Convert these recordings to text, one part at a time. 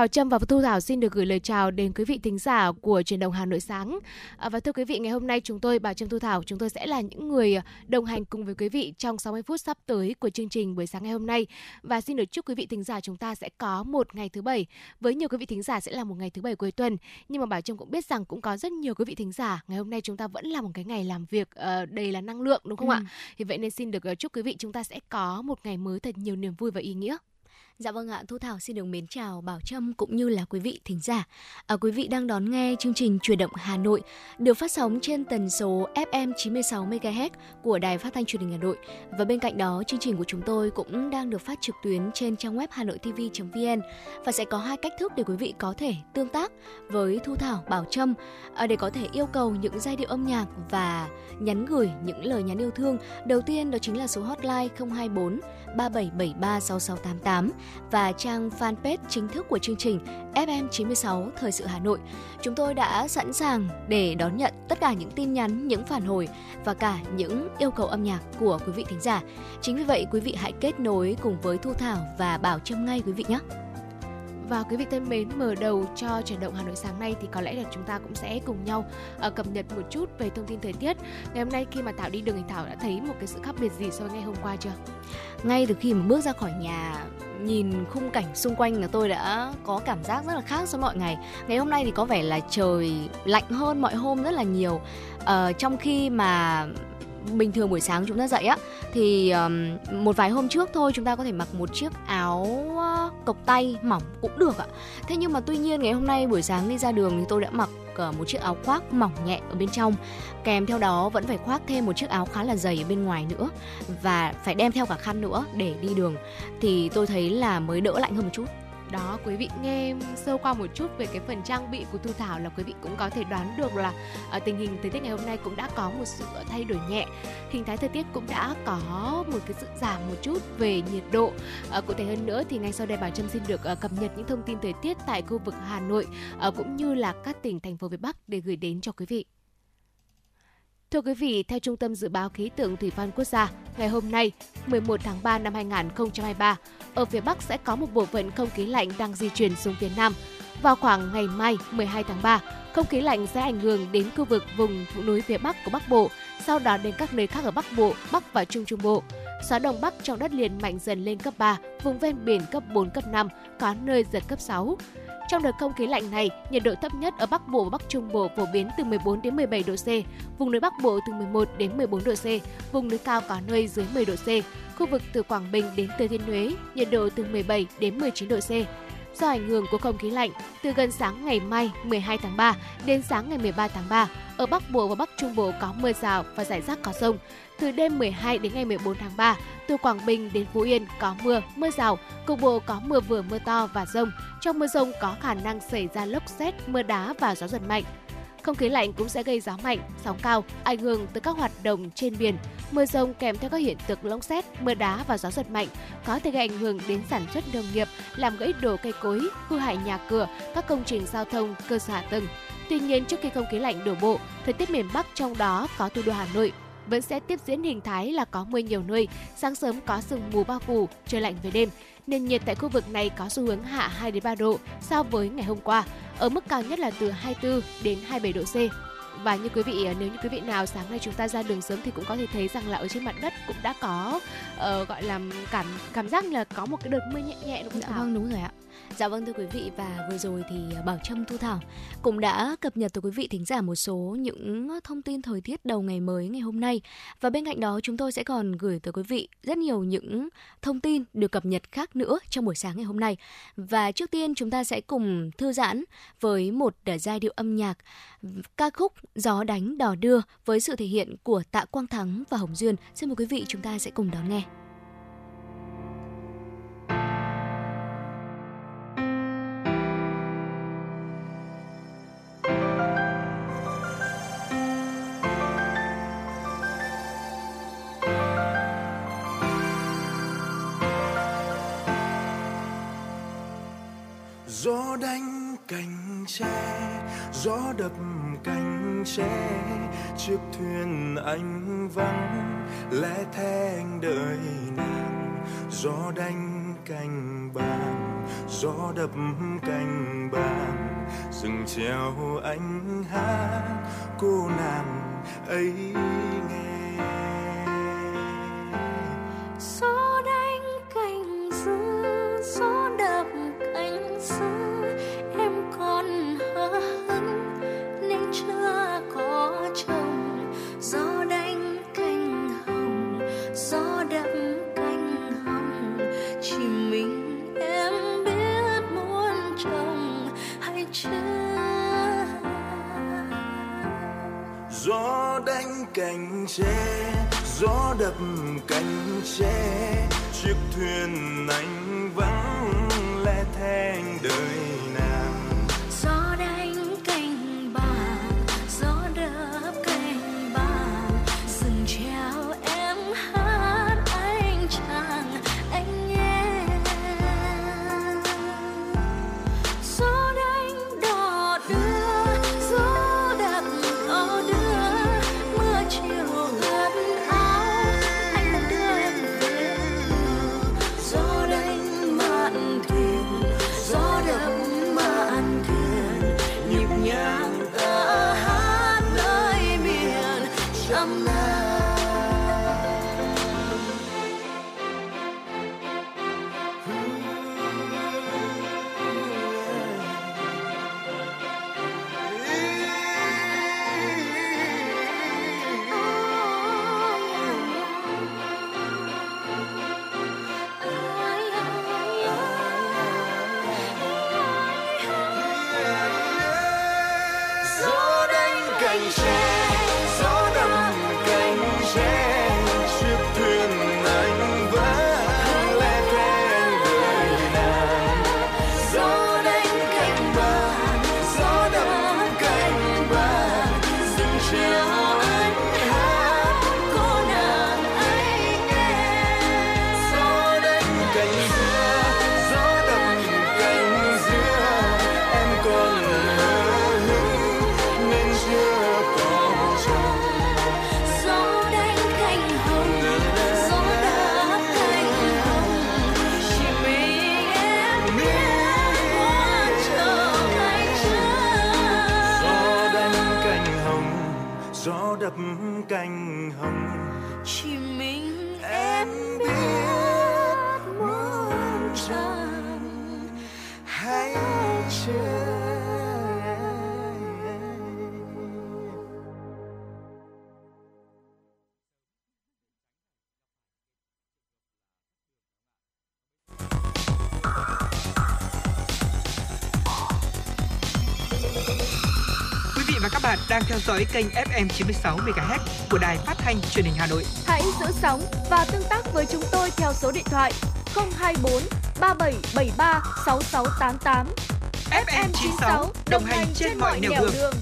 Bảo Trâm và Thu Thảo xin được gửi lời chào đến quý vị thính giả của truyền động Hà Nội sáng. À, và thưa quý vị, ngày hôm nay chúng tôi Bảo Trâm Thu Thảo chúng tôi sẽ là những người đồng hành cùng với quý vị trong 60 phút sắp tới của chương trình buổi sáng ngày hôm nay. Và xin được chúc quý vị thính giả chúng ta sẽ có một ngày thứ bảy. Với nhiều quý vị thính giả sẽ là một ngày thứ bảy cuối tuần, nhưng mà Bảo Trâm cũng biết rằng cũng có rất nhiều quý vị thính giả ngày hôm nay chúng ta vẫn là một cái ngày làm việc uh, đầy là năng lượng đúng không ừ. ạ? Thì vậy nên xin được uh, chúc quý vị chúng ta sẽ có một ngày mới thật nhiều niềm vui và ý nghĩa. Dạ vâng ạ, Thu Thảo xin được mến chào Bảo Trâm cũng như là quý vị thính giả. À, quý vị đang đón nghe chương trình Truyền động Hà Nội được phát sóng trên tần số FM 96 MHz của Đài Phát thanh Truyền hình Hà Nội. Và bên cạnh đó, chương trình của chúng tôi cũng đang được phát trực tuyến trên trang web hanoitv.vn và sẽ có hai cách thức để quý vị có thể tương tác với Thu Thảo, Bảo Trâm à, để có thể yêu cầu những giai điệu âm nhạc và nhắn gửi những lời nhắn yêu thương. Đầu tiên đó chính là số hotline 024 3773 6688 và trang fanpage chính thức của chương trình FM96 Thời sự Hà Nội. Chúng tôi đã sẵn sàng để đón nhận tất cả những tin nhắn, những phản hồi và cả những yêu cầu âm nhạc của quý vị thính giả. Chính vì vậy quý vị hãy kết nối cùng với Thu Thảo và Bảo Trâm ngay quý vị nhé. Và quý vị thân mến, mở đầu cho chuyển động Hà Nội sáng nay thì có lẽ là chúng ta cũng sẽ cùng nhau uh, cập nhật một chút về thông tin thời tiết. Ngày hôm nay khi mà Thảo đi đường thì Thảo đã thấy một cái sự khác biệt gì so với ngày hôm qua chưa? Ngay từ khi mà bước ra khỏi nhà nhìn khung cảnh xung quanh là tôi đã có cảm giác rất là khác so với mọi ngày. Ngày hôm nay thì có vẻ là trời lạnh hơn mọi hôm rất là nhiều. Uh, trong khi mà bình thường buổi sáng chúng ta dậy á thì um, một vài hôm trước thôi chúng ta có thể mặc một chiếc áo cộc tay mỏng cũng được ạ. Thế nhưng mà tuy nhiên ngày hôm nay buổi sáng đi ra đường thì tôi đã mặc ờ, một chiếc áo khoác mỏng nhẹ ở bên trong. Kèm theo đó vẫn phải khoác thêm một chiếc áo khá là dày ở bên ngoài nữa và phải đem theo cả khăn nữa để đi đường. Thì tôi thấy là mới đỡ lạnh hơn một chút đó quý vị nghe sâu qua một chút về cái phần trang bị của Thu Thảo là quý vị cũng có thể đoán được là uh, tình hình thời tiết ngày hôm nay cũng đã có một sự thay đổi nhẹ hình thái thời tiết cũng đã có một cái sự giảm một chút về nhiệt độ uh, cụ thể hơn nữa thì ngay sau đây bà Trâm xin được uh, cập nhật những thông tin thời tiết tại khu vực Hà Nội uh, cũng như là các tỉnh thành phố phía Bắc để gửi đến cho quý vị. Thưa quý vị, theo Trung tâm Dự báo Khí tượng Thủy văn Quốc gia, ngày hôm nay, 11 tháng 3 năm 2023, ở phía Bắc sẽ có một bộ phận không khí lạnh đang di chuyển xuống phía Nam. Vào khoảng ngày mai 12 tháng 3, không khí lạnh sẽ ảnh hưởng đến khu vực vùng núi phía Bắc của Bắc Bộ, sau đó đến các nơi khác ở Bắc Bộ, Bắc và Trung Trung Bộ. Gió Đông Bắc trong đất liền mạnh dần lên cấp 3, vùng ven biển cấp 4, cấp 5, có nơi giật cấp 6. Trong đợt không khí lạnh này, nhiệt độ thấp nhất ở Bắc Bộ và Bắc Trung Bộ phổ biến từ 14 đến 17 độ C, vùng núi Bắc Bộ từ 11 đến 14 độ C, vùng núi cao có nơi dưới 10 độ C. Khu vực từ Quảng Bình đến Thừa Thiên Huế, nhiệt độ từ 17 đến 19 độ C. Do ảnh hưởng của không khí lạnh, từ gần sáng ngày mai 12 tháng 3 đến sáng ngày 13 tháng 3, ở Bắc Bộ và Bắc Trung Bộ có mưa rào và rải rác có rông. Từ đêm 12 đến ngày 14 tháng 3, từ Quảng Bình đến Phú Yên có mưa, mưa rào, cục bộ có mưa vừa mưa to và rông. Trong mưa rông có khả năng xảy ra lốc xét, mưa đá và gió giật mạnh. Không khí lạnh cũng sẽ gây gió mạnh, sóng cao, ảnh hưởng tới các hoạt động trên biển. Mưa rông kèm theo các hiện tượng lốc xét, mưa đá và gió giật mạnh có thể gây ảnh hưởng đến sản xuất nông nghiệp, làm gãy đổ cây cối, hư hại nhà cửa, các công trình giao thông, cơ sở hạ tầng. Tuy nhiên, trước khi không khí lạnh đổ bộ, thời tiết miền Bắc trong đó có thủ đô Hà Nội vẫn sẽ tiếp diễn hình thái là có mưa nhiều nơi, sáng sớm có sương mù bao phủ, trời lạnh về đêm. Nền nhiệt tại khu vực này có xu hướng hạ 2 đến 3 độ so với ngày hôm qua, ở mức cao nhất là từ 24 đến 27 độ C và như quý vị nếu như quý vị nào sáng nay chúng ta ra đường sớm thì cũng có thể thấy rằng là ở trên mặt đất cũng đã có uh, gọi là cảm cảm giác là có một cái đợt mưa nhẹ nhẹ đúng không? Dạ vâng đúng rồi ạ. Dạ vâng thưa quý vị, và vừa rồi thì à, Bảo Trâm, Thu Thảo cũng đã cập nhật tới quý vị thính giả một số những thông tin thời tiết đầu ngày mới ngày hôm nay và bên cạnh đó, chúng tôi sẽ còn gửi tới quý vị rất nhiều những thông tin được cập nhật khác nữa trong buổi sáng ngày hôm nay. Và trước tiên chúng ta sẽ cùng thư giãn với một à, giai điệu âm nhạc, ca khúc Gió đánh đò đưa với sự thể hiện của Tạ Quang Thắng và Hồng Duyên. Xin mời quý vị chúng ta sẽ cùng đón nghe. Gió đánh cành tre, gió đập cành tre, chiếc thuyền anh vắng, lẽ thế anh đợi nàng. Gió đánh cành bàn, gió đập cành bàn rừng treo anh hát, cô nàng ấy nghe. Cành tre gió đập cành tre chiếc thuyền anh vắng lẽ thèn Amen. Đang theo dõi kênh FM 96 MHz của đài phát thanh truyền hình Hà Nội. Hãy giữ sóng và tương tác với chúng tôi theo số điện thoại 024 3773 6688. FM 96 đồng hành trên, trên mọi nẻo đường. đường.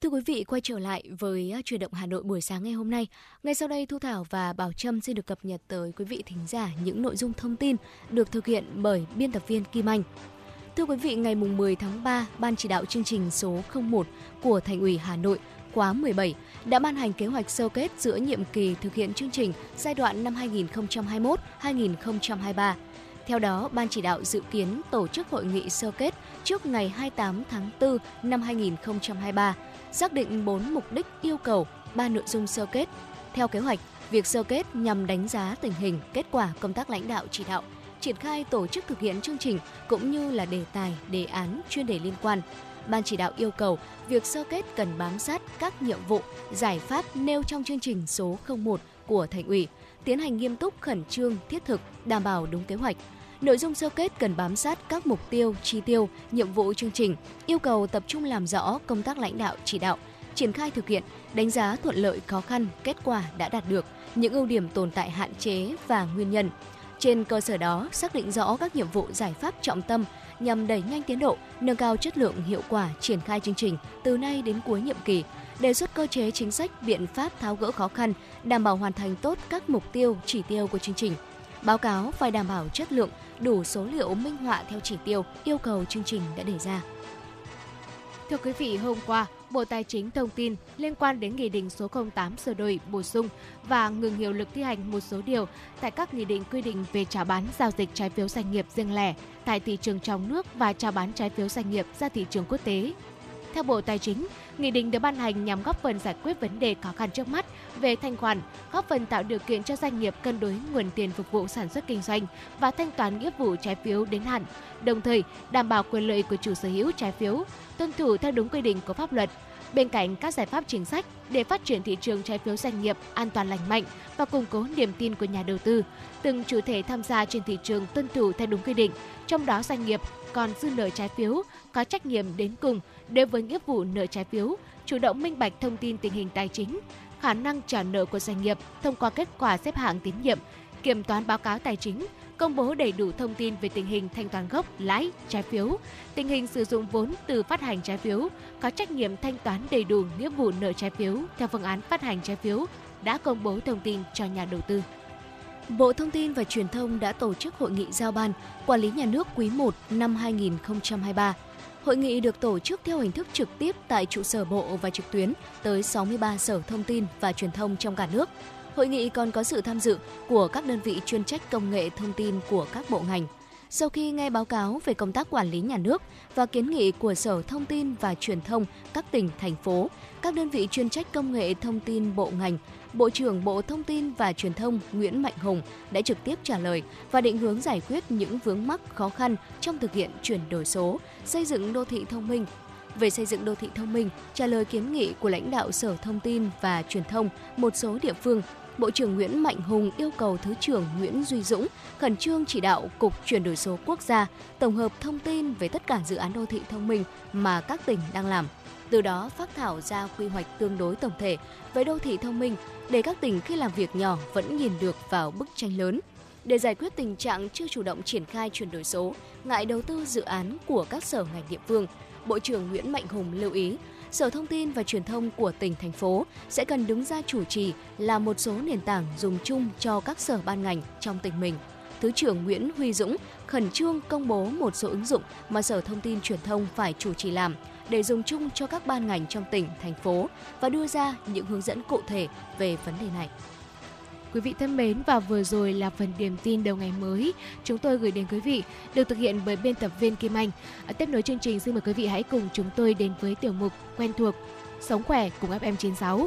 Thưa quý vị, quay trở lại với truyền động Hà Nội buổi sáng ngày hôm nay. Ngay sau đây, Thu Thảo và Bảo Trâm xin được cập nhật tới quý vị thính giả những nội dung thông tin được thực hiện bởi biên tập viên Kim Anh. Thưa quý vị, ngày 10 tháng 3, Ban chỉ đạo chương trình số 01 của Thành ủy Hà Nội khóa 17 đã ban hành kế hoạch sơ kết giữa nhiệm kỳ thực hiện chương trình giai đoạn năm 2021-2023. Theo đó, Ban chỉ đạo dự kiến tổ chức hội nghị sơ kết trước ngày 28 tháng 4 năm 2023, xác định 4 mục đích yêu cầu, 3 nội dung sơ kết. Theo kế hoạch, việc sơ kết nhằm đánh giá tình hình, kết quả công tác lãnh đạo chỉ đạo triển khai tổ chức thực hiện chương trình cũng như là đề tài, đề án, chuyên đề liên quan. Ban chỉ đạo yêu cầu việc sơ kết cần bám sát các nhiệm vụ, giải pháp nêu trong chương trình số 01 của Thành ủy, tiến hành nghiêm túc, khẩn trương, thiết thực, đảm bảo đúng kế hoạch. Nội dung sơ kết cần bám sát các mục tiêu, chi tiêu, nhiệm vụ chương trình, yêu cầu tập trung làm rõ công tác lãnh đạo chỉ đạo, triển khai thực hiện, đánh giá thuận lợi khó khăn, kết quả đã đạt được, những ưu điểm tồn tại hạn chế và nguyên nhân, trên cơ sở đó, xác định rõ các nhiệm vụ giải pháp trọng tâm nhằm đẩy nhanh tiến độ, nâng cao chất lượng hiệu quả triển khai chương trình từ nay đến cuối nhiệm kỳ, đề xuất cơ chế chính sách biện pháp tháo gỡ khó khăn, đảm bảo hoàn thành tốt các mục tiêu, chỉ tiêu của chương trình. Báo cáo phải đảm bảo chất lượng, đủ số liệu minh họa theo chỉ tiêu yêu cầu chương trình đã đề ra. Thưa quý vị, hôm qua, Bộ Tài chính thông tin liên quan đến Nghị định số 08 sửa đổi, bổ sung và ngừng hiệu lực thi hành một số điều tại các nghị định quy định về trả bán giao dịch trái phiếu doanh nghiệp riêng lẻ tại thị trường trong nước và trả bán trái phiếu doanh nghiệp ra thị trường quốc tế. Theo Bộ Tài chính, nghị định được ban hành nhằm góp phần giải quyết vấn đề khó khăn trước mắt về thanh khoản, góp phần tạo điều kiện cho doanh nghiệp cân đối nguồn tiền phục vụ sản xuất kinh doanh và thanh toán nghĩa vụ trái phiếu đến hạn, đồng thời đảm bảo quyền lợi của chủ sở hữu trái phiếu, tuân thủ theo đúng quy định của pháp luật. Bên cạnh các giải pháp chính sách để phát triển thị trường trái phiếu doanh nghiệp an toàn lành mạnh và củng cố niềm tin của nhà đầu tư, từng chủ thể tham gia trên thị trường tuân thủ theo đúng quy định, trong đó doanh nghiệp còn dư nợ trái phiếu có trách nhiệm đến cùng đối với nghĩa vụ nợ trái phiếu, chủ động minh bạch thông tin tình hình tài chính, khả năng trả nợ của doanh nghiệp thông qua kết quả xếp hạng tín nhiệm, kiểm toán báo cáo tài chính, công bố đầy đủ thông tin về tình hình thanh toán gốc, lãi, trái phiếu, tình hình sử dụng vốn từ phát hành trái phiếu, có trách nhiệm thanh toán đầy đủ nghĩa vụ nợ trái phiếu theo phương án phát hành trái phiếu, đã công bố thông tin cho nhà đầu tư. Bộ Thông tin và Truyền thông đã tổ chức hội nghị giao ban quản lý nhà nước quý 1 năm 2023. Hội nghị được tổ chức theo hình thức trực tiếp tại trụ sở Bộ và trực tuyến tới 63 sở thông tin và truyền thông trong cả nước. Hội nghị còn có sự tham dự của các đơn vị chuyên trách công nghệ thông tin của các bộ ngành. Sau khi nghe báo cáo về công tác quản lý nhà nước và kiến nghị của Sở Thông tin và Truyền thông các tỉnh, thành phố, các đơn vị chuyên trách công nghệ thông tin bộ ngành, Bộ trưởng Bộ Thông tin và Truyền thông Nguyễn Mạnh Hùng đã trực tiếp trả lời và định hướng giải quyết những vướng mắc khó khăn trong thực hiện chuyển đổi số, xây dựng đô thị thông minh. Về xây dựng đô thị thông minh, trả lời kiến nghị của lãnh đạo Sở Thông tin và Truyền thông một số địa phương, Bộ trưởng Nguyễn Mạnh Hùng yêu cầu Thứ trưởng Nguyễn Duy Dũng khẩn trương chỉ đạo Cục Chuyển đổi số quốc gia tổng hợp thông tin về tất cả dự án đô thị thông minh mà các tỉnh đang làm. Từ đó phát thảo ra quy hoạch tương đối tổng thể về đô thị thông minh để các tỉnh khi làm việc nhỏ vẫn nhìn được vào bức tranh lớn. Để giải quyết tình trạng chưa chủ động triển khai chuyển đổi số, ngại đầu tư dự án của các sở ngành địa phương, Bộ trưởng Nguyễn Mạnh Hùng lưu ý Sở Thông tin và Truyền thông của tỉnh, thành phố sẽ cần đứng ra chủ trì là một số nền tảng dùng chung cho các sở ban ngành trong tỉnh mình. Thứ trưởng Nguyễn Huy Dũng khẩn trương công bố một số ứng dụng mà Sở Thông tin Truyền thông phải chủ trì làm để dùng chung cho các ban ngành trong tỉnh, thành phố và đưa ra những hướng dẫn cụ thể về vấn đề này. Quý vị thân mến và vừa rồi là phần điểm tin đầu ngày mới chúng tôi gửi đến quý vị được thực hiện bởi biên tập viên Kim Anh. À, tiếp nối chương trình xin mời quý vị hãy cùng chúng tôi đến với tiểu mục quen thuộc Sống khỏe cùng FM96.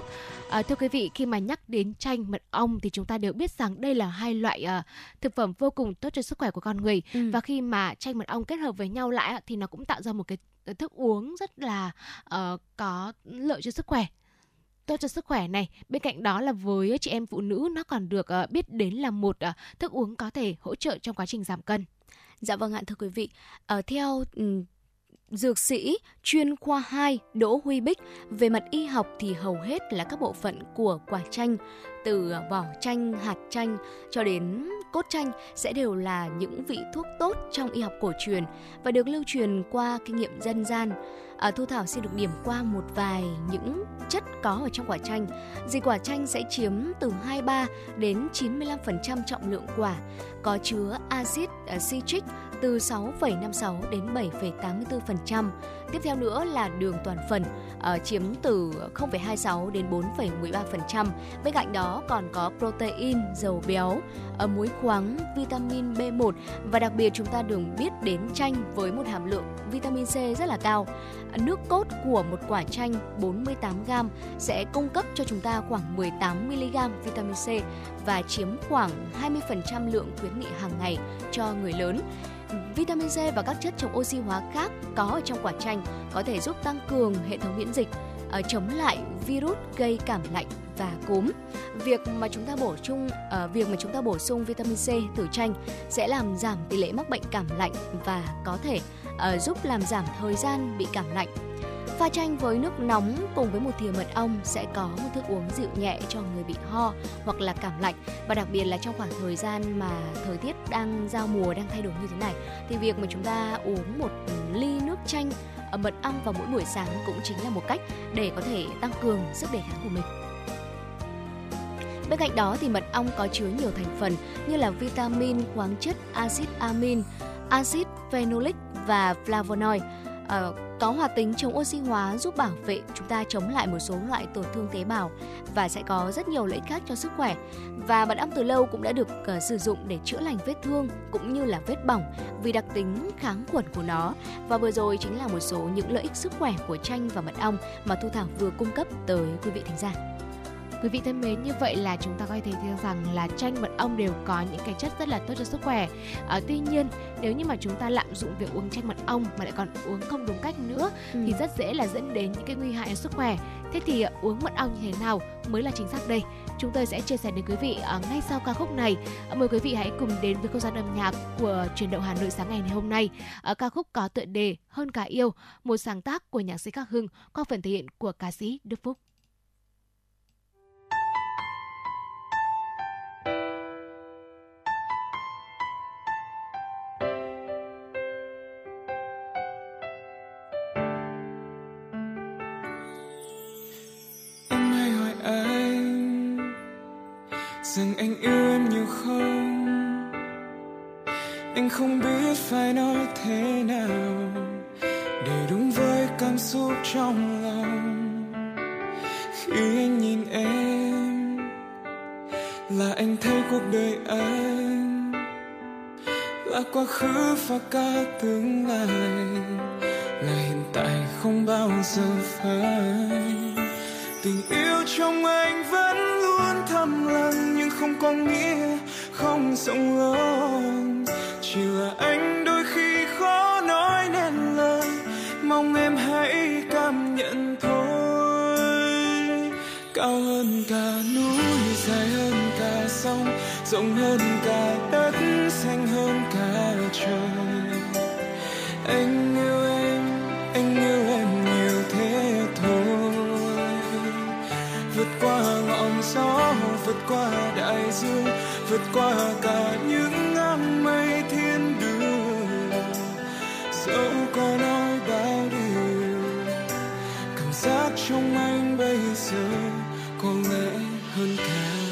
À, thưa quý vị, khi mà nhắc đến chanh mật ong thì chúng ta đều biết rằng đây là hai loại uh, thực phẩm vô cùng tốt cho sức khỏe của con người ừ. và khi mà chanh mật ong kết hợp với nhau lại thì nó cũng tạo ra một cái thức uống rất là uh, có lợi cho sức khỏe tốt cho sức khỏe này. Bên cạnh đó là với chị em phụ nữ nó còn được ờ, biết đến là một ờ, thức uống có thể hỗ trợ trong quá trình giảm cân. Dạ vâng ạ thưa quý vị. Uh, theo dược sĩ chuyên khoa 2 Đỗ Huy Bích về mặt y học thì hầu hết là các bộ phận của quả chanh từ ờ, vỏ chanh, hạt chanh cho đến cốt chanh sẽ đều là những vị thuốc tốt trong y học cổ truyền và được lưu truyền qua kinh nghiệm dân gian. À, Thu Thảo xin được điểm qua một vài những chất có ở trong quả chanh. Dì quả chanh sẽ chiếm từ 23 đến 95% trọng lượng quả, có chứa axit ờ, citric từ 6,56 đến 7,84%. Tiếp theo nữa là đường toàn phần uh, chiếm từ 0,26 đến 4,13%. Bên cạnh đó còn có protein, dầu béo, uh, muối khoáng, vitamin B1 và đặc biệt chúng ta đừng biết đến chanh với một hàm lượng vitamin C rất là cao. Nước cốt của một quả chanh 48g sẽ cung cấp cho chúng ta khoảng 18mg vitamin C và chiếm khoảng 20% lượng khuyến nghị hàng ngày cho người lớn. Vitamin C và các chất chống oxy hóa khác có ở trong quả chanh có thể giúp tăng cường hệ thống miễn dịch, ờ, chống lại virus gây cảm lạnh và cúm. Việc mà chúng ta bổ sung ờ, việc mà chúng ta bổ sung vitamin C từ chanh sẽ làm giảm tỷ lệ mắc bệnh cảm lạnh và có thể ờ, giúp làm giảm thời gian bị cảm lạnh Pha chanh với nước nóng cùng với một thìa mật ong sẽ có một thức uống dịu nhẹ cho người bị ho hoặc là cảm lạnh và đặc biệt là trong khoảng thời gian mà thời tiết đang giao mùa đang thay đổi như thế này thì việc mà chúng ta uống một ly nước chanh ờ, mật ong vào mỗi buổi sáng cũng chính là một cách để có thể tăng cường sức đề kháng của mình. Bên cạnh đó thì mật ong có chứa nhiều thành phần như là vitamin, khoáng chất, axit amin, axit phenolic và flavonoid. Uh, có hoạt tính chống oxy hóa giúp bảo vệ chúng ta chống lại một số loại tổn thương tế bào và sẽ có rất nhiều lợi ích khác cho sức khỏe. Và mật ong từ lâu cũng đã được uh, sử dụng để chữa lành vết thương cũng như là vết bỏng vì đặc tính kháng khuẩn của nó. Và vừa rồi chính là một số những lợi ích sức khỏe của chanh và mật ong mà Thu Thảo vừa cung cấp tới quý vị thính giả. Quý vị thân mến, như vậy là chúng ta có thể thấy rằng là chanh mật ong đều có những cái chất rất là tốt cho sức khỏe. À, tuy nhiên, nếu như mà chúng ta lạm dụng việc uống chanh mật ong mà lại còn uống không đúng cách nữa ừ. thì rất dễ là dẫn đến những cái nguy hại cho sức khỏe. Thế thì uh, uống mật ong như thế nào mới là chính xác đây? Chúng tôi sẽ chia sẻ đến quý vị uh, ngay sau ca khúc này. Uh, mời quý vị hãy cùng đến với không gian âm nhạc của truyền động Hà Nội sáng ngày hôm nay. Uh, ca khúc có tựa đề Hơn cả yêu, một sáng tác của nhạc sĩ Khắc Hưng qua phần thể hiện của ca sĩ Đức Phúc. Anh không biết phải nói thế nào để đúng với cảm xúc trong lòng. Khi anh nhìn em, là anh thấy cuộc đời anh là quá khứ và cả tương lai. Là hiện tại không bao giờ phải tình yêu trong anh vẫn luôn thầm lặng nhưng không có nghĩa không rộng lớn chỉ là anh, đôi khi khó nói nên lời. Mong em hãy cảm nhận thôi. Cao hơn cả núi, dài hơn cả sông, rộng hơn cả đất, xanh hơn cả trời. Anh yêu em, anh yêu em nhiều thế thôi. Vượt qua ngọn gió, vượt qua đại dương, vượt qua cả trong anh bây giờ có lẽ hơn cả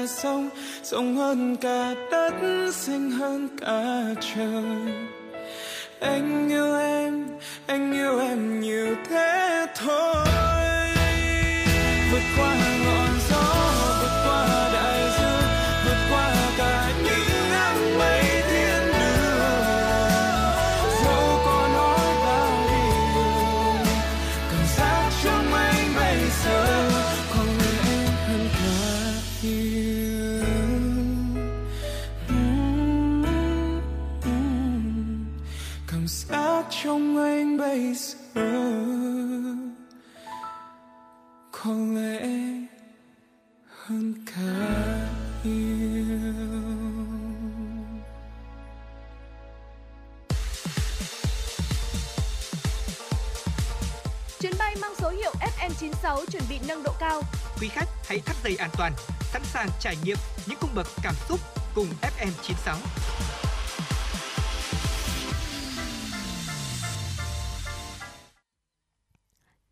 cả sông, rộng hơn cả đất xanh hơn cả trời. Anh yêu em, anh yêu em nhiều thế thôi. Vượt qua nâng độ cao. Quý khách hãy thắt dây an toàn, sẵn sàng trải nghiệm những cung bậc cảm xúc cùng FM96.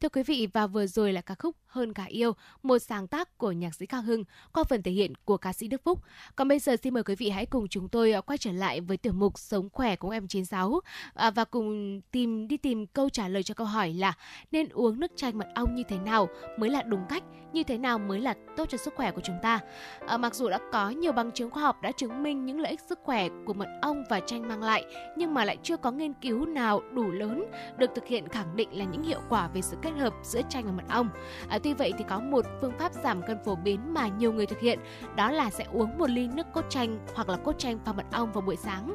Thưa quý vị, và vừa rồi là ca khúc hơn cả yêu, một sáng tác của nhạc sĩ Khang Hưng qua phần thể hiện của ca sĩ Đức Phúc. Còn bây giờ xin mời quý vị hãy cùng chúng tôi ờ, quay trở lại với tiểu mục Sống khỏe của em 96 ờ, và cùng tìm đi tìm câu trả lời cho câu hỏi là nên uống nước chanh mật ong như thế nào mới là đúng cách, như thế nào mới là tốt cho sức khỏe của chúng ta. À, mặc dù đã có nhiều bằng chứng khoa học đã chứng minh những lợi ích sức khỏe của mật ong và chanh mang lại, nhưng mà lại chưa có nghiên cứu nào đủ lớn được thực hiện khẳng định là những hiệu quả về sự kết hợp giữa chanh và mật ong. À, tuy vậy thì có một phương pháp giảm cân phổ biến mà nhiều người thực hiện, đó là sẽ uống một ly nước cốt chanh hoặc là cốt chanh pha mật ong vào buổi sáng.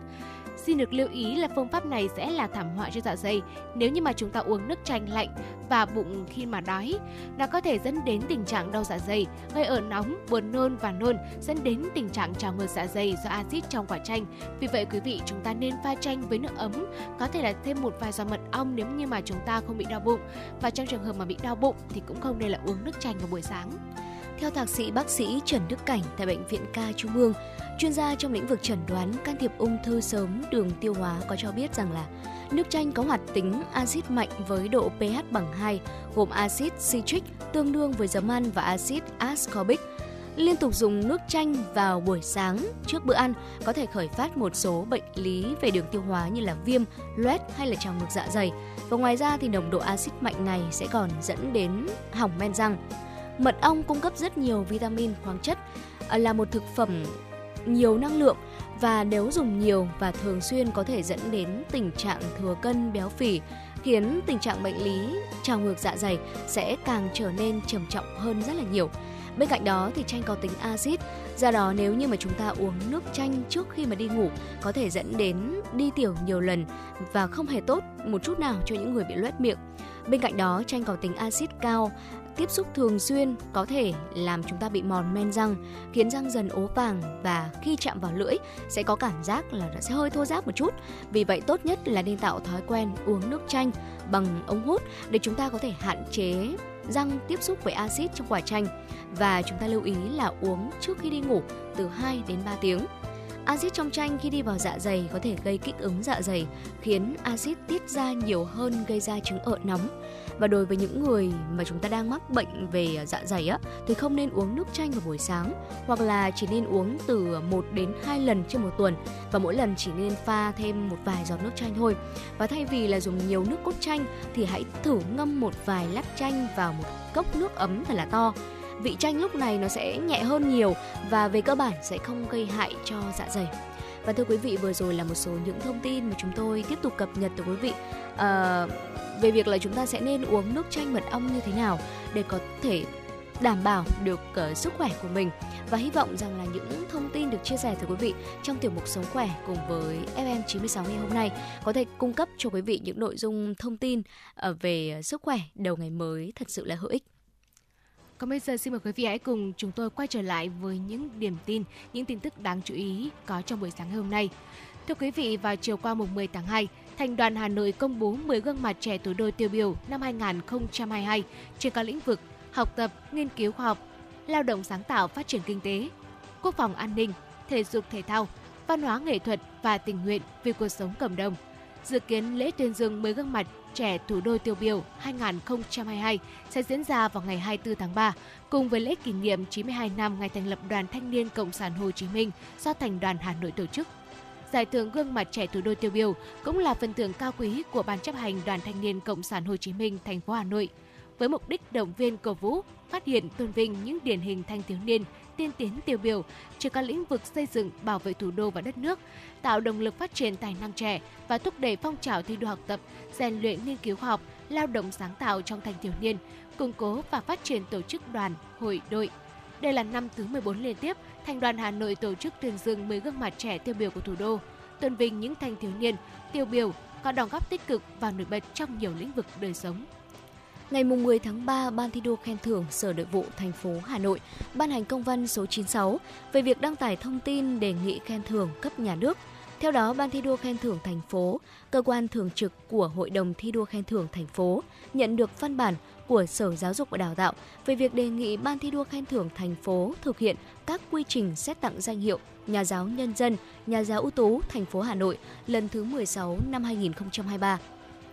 Xin được lưu ý là phương pháp này sẽ là thảm họa cho dạ dày nếu như mà chúng ta uống nước chanh lạnh và bụng khi mà đói. Nó có thể dẫn đến tình trạng đau dạ dày, gây ở nóng, buồn nôn và nôn, dẫn đến tình trạng trào ngược dạ dày do axit trong quả chanh. Vì vậy quý vị chúng ta nên pha chanh với nước ấm, có thể là thêm một vài giọt mật ong nếu như mà chúng ta không bị đau bụng. Và trong trường hợp mà bị đau bụng thì cũng không nên là uống nước chanh vào buổi sáng. Theo thạc sĩ bác sĩ Trần Đức Cảnh tại Bệnh viện Ca Trung ương, chuyên gia trong lĩnh vực chẩn đoán can thiệp ung thư sớm đường tiêu hóa có cho biết rằng là nước chanh có hoạt tính axit mạnh với độ pH bằng 2, gồm axit citric tương đương với giấm ăn và axit ascorbic. Liên tục dùng nước chanh vào buổi sáng trước bữa ăn có thể khởi phát một số bệnh lý về đường tiêu hóa như là viêm, loét hay là trào ngược dạ dày. Và ngoài ra thì nồng độ axit mạnh này sẽ còn dẫn đến hỏng men răng. Mật ong cung cấp rất nhiều vitamin, khoáng chất, ờ, là một thực phẩm nhiều năng lượng và nếu dùng nhiều và thường xuyên có thể dẫn đến tình trạng thừa cân béo phì, khiến tình trạng bệnh lý trào ngược dạ dày sẽ càng trở nên trầm trọng hơn rất là nhiều. Bên cạnh đó thì chanh có tính axit, do đó nếu như mà chúng ta uống nước chanh trước khi mà đi ngủ có thể dẫn đến đi tiểu nhiều lần và không hề tốt một chút nào cho những người bị loét miệng. Bên cạnh đó, chanh có tính axit cao, tiếp xúc thường xuyên có thể làm chúng ta bị mòn men răng, khiến răng dần ố vàng và khi chạm vào lưỡi sẽ có cảm giác là nó sẽ hơi thô ráp một chút. Vì vậy tốt nhất là nên tạo thói quen uống nước chanh bằng ống hút để chúng ta có thể hạn chế răng tiếp xúc với axit trong quả chanh và chúng ta lưu ý là uống trước khi đi ngủ từ 2 đến 3 tiếng. Axit trong chanh khi đi vào dạ dày có thể gây kích ứng dạ dày, khiến axit tiết ra nhiều hơn gây ra chứng ợ nóng. Và đối với những người mà chúng ta đang mắc bệnh về dạ dày á, thì không nên uống nước chanh vào buổi sáng, hoặc là chỉ nên uống từ 1 đến 2 lần trên một tuần và mỗi lần chỉ nên pha thêm một vài giọt nước chanh thôi. Và thay vì là dùng nhiều nước cốt chanh, thì hãy thử ngâm một vài lát chanh vào một cốc nước ấm thật là to vị chanh lúc này nó sẽ nhẹ hơn nhiều và về cơ bản sẽ không gây hại cho dạ dày. Và thưa quý vị, vừa rồi là một số những thông tin mà chúng tôi tiếp tục cập nhật tới quý vị à, về việc là chúng ta sẽ nên uống nước chanh mật ong như thế nào để có thể đảm bảo được uh, sức khỏe của mình và hy vọng rằng là những thông tin được chia sẻ tới quý vị trong tiểu mục sống khỏe cùng với FM 96 ngày hôm nay có thể cung cấp cho quý vị những nội dung thông tin uh, về sức khỏe đầu ngày mới thật sự là hữu ích. Còn bây giờ xin mời quý vị hãy cùng chúng tôi quay trở lại với những điểm tin, những tin tức đáng chú ý có trong buổi sáng ngày hôm nay. Thưa quý vị, vào chiều qua mùng 10 tháng 2, Thành đoàn Hà Nội công bố 10 gương mặt trẻ tuổi đôi tiêu biểu năm 2022 trên các lĩnh vực học tập, nghiên cứu khoa học, lao động sáng tạo phát triển kinh tế, quốc phòng an ninh, thể dục thể thao, văn hóa nghệ thuật và tình nguyện vì cuộc sống cộng đồng. Dự kiến lễ tuyên dương 10 gương mặt trẻ thủ đô tiêu biểu 2022 sẽ diễn ra vào ngày 24 tháng 3, cùng với lễ kỷ niệm 92 năm ngày thành lập Đoàn Thanh niên Cộng sản Hồ Chí Minh do Thành đoàn Hà Nội tổ chức. Giải thưởng gương mặt trẻ thủ đô tiêu biểu cũng là phần thưởng cao quý của Ban chấp hành Đoàn Thanh niên Cộng sản Hồ Chí Minh thành phố Hà Nội với mục đích động viên cổ vũ, phát hiện tôn vinh những điển hình thanh thiếu niên tiên tiến tiêu biểu trên các lĩnh vực xây dựng, bảo vệ thủ đô và đất nước, tạo động lực phát triển tài năng trẻ và thúc đẩy phong trào thi đua học tập, rèn luyện nghiên cứu khoa học, lao động sáng tạo trong thanh thiếu niên, củng cố và phát triển tổ chức đoàn, hội, đội. Đây là năm thứ 14 liên tiếp, Thành đoàn Hà Nội tổ chức tuyên dương 10 gương mặt trẻ tiêu biểu của thủ đô, tôn vinh những thanh thiếu niên tiêu biểu có đóng góp tích cực và nổi bật trong nhiều lĩnh vực đời sống. Ngày 10 tháng 3, Ban thi đua khen thưởng Sở Nội vụ thành phố Hà Nội ban hành công văn số 96 về việc đăng tải thông tin đề nghị khen thưởng cấp nhà nước. Theo đó, Ban thi đua khen thưởng thành phố, cơ quan thường trực của Hội đồng thi đua khen thưởng thành phố nhận được văn bản của Sở Giáo dục và Đào tạo về việc đề nghị Ban thi đua khen thưởng thành phố thực hiện các quy trình xét tặng danh hiệu nhà giáo nhân dân, nhà giáo ưu tú thành phố Hà Nội lần thứ 16 năm 2023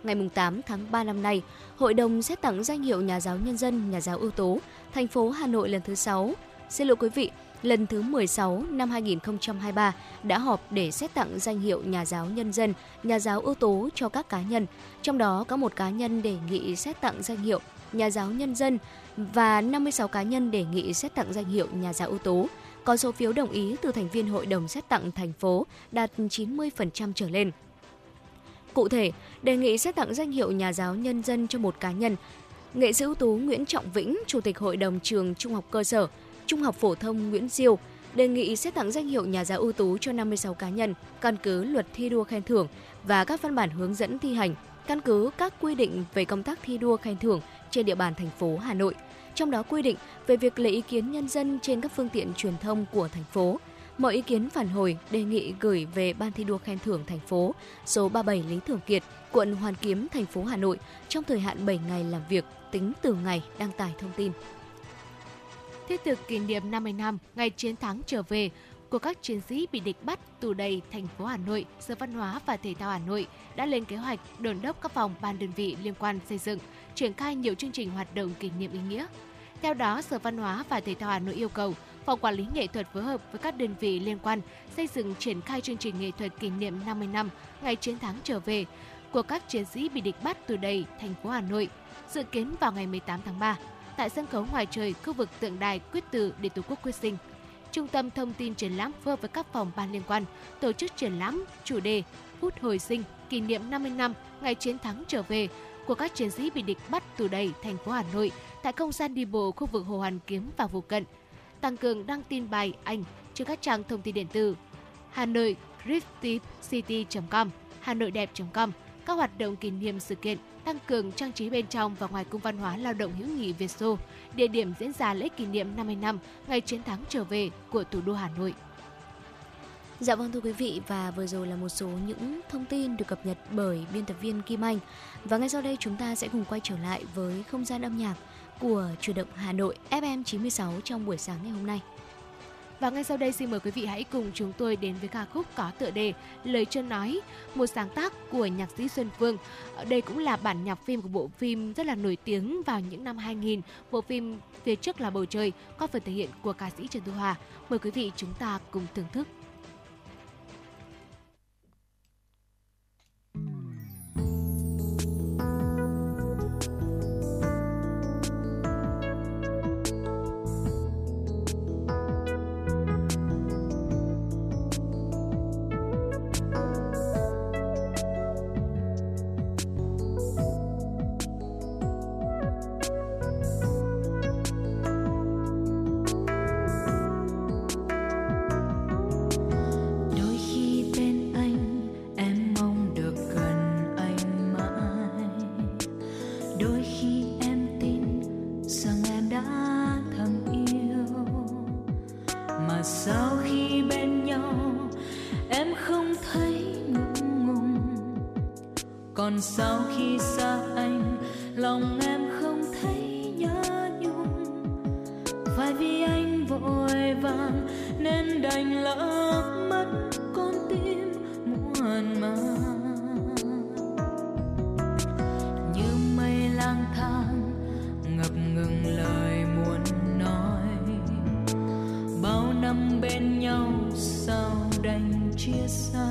ngày 8 tháng 3 năm nay, Hội đồng xét tặng danh hiệu nhà giáo nhân dân, nhà giáo ưu tú, thành phố Hà Nội lần thứ 6. Xin lỗi quý vị, lần thứ 16 năm 2023 đã họp để xét tặng danh hiệu nhà giáo nhân dân, nhà giáo ưu tú cho các cá nhân. Trong đó có một cá nhân đề nghị xét tặng danh hiệu nhà giáo nhân dân và 56 cá nhân đề nghị xét tặng danh hiệu nhà giáo ưu tú. Có số phiếu đồng ý từ thành viên hội đồng xét tặng thành phố đạt 90% trở lên. Cụ thể, đề nghị xét tặng danh hiệu nhà giáo nhân dân cho một cá nhân. Nghệ sĩ ưu tú Nguyễn Trọng Vĩnh, Chủ tịch Hội đồng trường Trung học cơ sở, Trung học phổ thông Nguyễn Diêu, đề nghị xét tặng danh hiệu nhà giáo ưu tú cho 56 cá nhân, căn cứ luật thi đua khen thưởng và các văn bản hướng dẫn thi hành, căn cứ các quy định về công tác thi đua khen thưởng trên địa bàn thành phố Hà Nội. Trong đó quy định về việc lấy ý kiến nhân dân trên các phương tiện truyền thông của thành phố, Mọi ý kiến phản hồi đề nghị gửi về Ban thi đua khen thưởng thành phố số 37 Lý Thường Kiệt, quận Hoàn Kiếm, thành phố Hà Nội trong thời hạn 7 ngày làm việc tính từ ngày đăng tải thông tin. Thiết thực kỷ niệm 50 năm ngày chiến thắng trở về của các chiến sĩ bị địch bắt tù đầy thành phố Hà Nội, Sở Văn hóa và Thể thao Hà Nội đã lên kế hoạch đồn đốc các phòng ban đơn vị liên quan xây dựng, triển khai nhiều chương trình hoạt động kỷ niệm ý nghĩa. Theo đó, Sở Văn hóa và Thể thao Hà Nội yêu cầu Phòng Quản lý Nghệ thuật phối hợp với các đơn vị liên quan xây dựng triển khai chương trình nghệ thuật kỷ niệm 50 năm ngày chiến thắng trở về của các chiến sĩ bị địch bắt từ đầy thành phố Hà Nội, dự kiến vào ngày 18 tháng 3 tại sân khấu ngoài trời khu vực tượng đài quyết tử để Tổ quốc quyết sinh. Trung tâm thông tin triển lãm phối hợp với các phòng ban liên quan tổ chức triển lãm chủ đề phút hồi sinh kỷ niệm 50 năm ngày chiến thắng trở về của các chiến sĩ bị địch bắt từ đầy thành phố Hà Nội tại không gian đi bộ khu vực Hồ Hoàn Kiếm và phụ cận – tăng cường đăng tin bài ảnh trên các trang thông tin điện tử Hà Nội com Hà Nội đẹp.com các hoạt động kỷ niệm sự kiện tăng cường trang trí bên trong và ngoài cung văn hóa lao động hữu nghị Việt Xô, địa điểm diễn ra lễ kỷ niệm 50 năm ngày chiến thắng trở về của thủ đô Hà Nội. Dạ vâng thưa quý vị và vừa rồi là một số những thông tin được cập nhật bởi biên tập viên Kim Anh. Và ngay sau đây chúng ta sẽ cùng quay trở lại với không gian âm nhạc của chủ động Hà Nội FM 96 trong buổi sáng ngày hôm nay. Và ngay sau đây xin mời quý vị hãy cùng chúng tôi đến với ca khúc có tựa đề Lời chân nói, một sáng tác của nhạc sĩ Xuân Phương. Đây cũng là bản nhạc phim của bộ phim rất là nổi tiếng vào những năm 2000. Bộ phim phía trước là bầu trời có phần thể hiện của ca sĩ Trần Thu Hòa. Mời quý vị chúng ta cùng thưởng thức. sau khi xa anh, lòng em không thấy nhớ nhung. Phải vì anh vội vàng nên đành lỡ mất con tim muộn màng. Như mây lang thang ngập ngừng lời muốn nói. Bao năm bên nhau sao đành chia xa.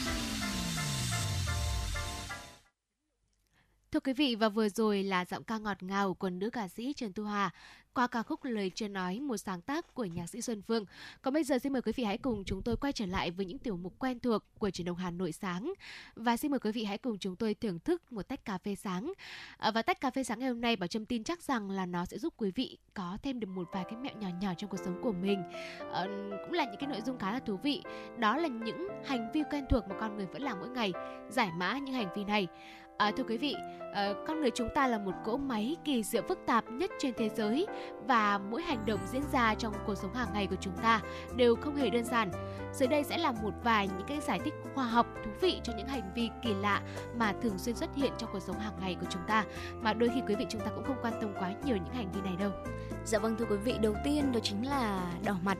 Quý vị và vừa rồi là giọng ca ngọt ngào của nữ ca sĩ Trần Tu Hà qua ca khúc Lời chưa nói một sáng tác của nhạc sĩ Xuân Phương. Còn bây giờ xin mời quý vị hãy cùng chúng tôi quay trở lại với những tiểu mục quen thuộc của truyền động Hà Nội sáng và xin mời quý vị hãy cùng chúng tôi thưởng thức một tách cà phê sáng. À, và tách cà phê sáng ngày hôm nay Bảo Trâm tin chắc rằng là nó sẽ giúp quý vị có thêm được một vài cái mẹo nhỏ nhỏ trong cuộc sống của mình. À, cũng là những cái nội dung khá là thú vị. Đó là những hành vi quen thuộc mà con người vẫn làm mỗi ngày. Giải mã những hành vi này. À, thưa quý vị, à, con người chúng ta là một cỗ máy kỳ diệu phức tạp nhất trên thế giới và mỗi hành động diễn ra trong cuộc sống hàng ngày của chúng ta đều không hề đơn giản. Dưới đây sẽ là một vài những cái giải thích khoa học thú vị cho những hành vi kỳ lạ mà thường xuyên xuất hiện trong cuộc sống hàng ngày của chúng ta mà đôi khi quý vị chúng ta cũng không quan tâm quá nhiều những hành vi này đâu. Dạ vâng thưa quý vị, đầu tiên đó chính là đỏ mặt.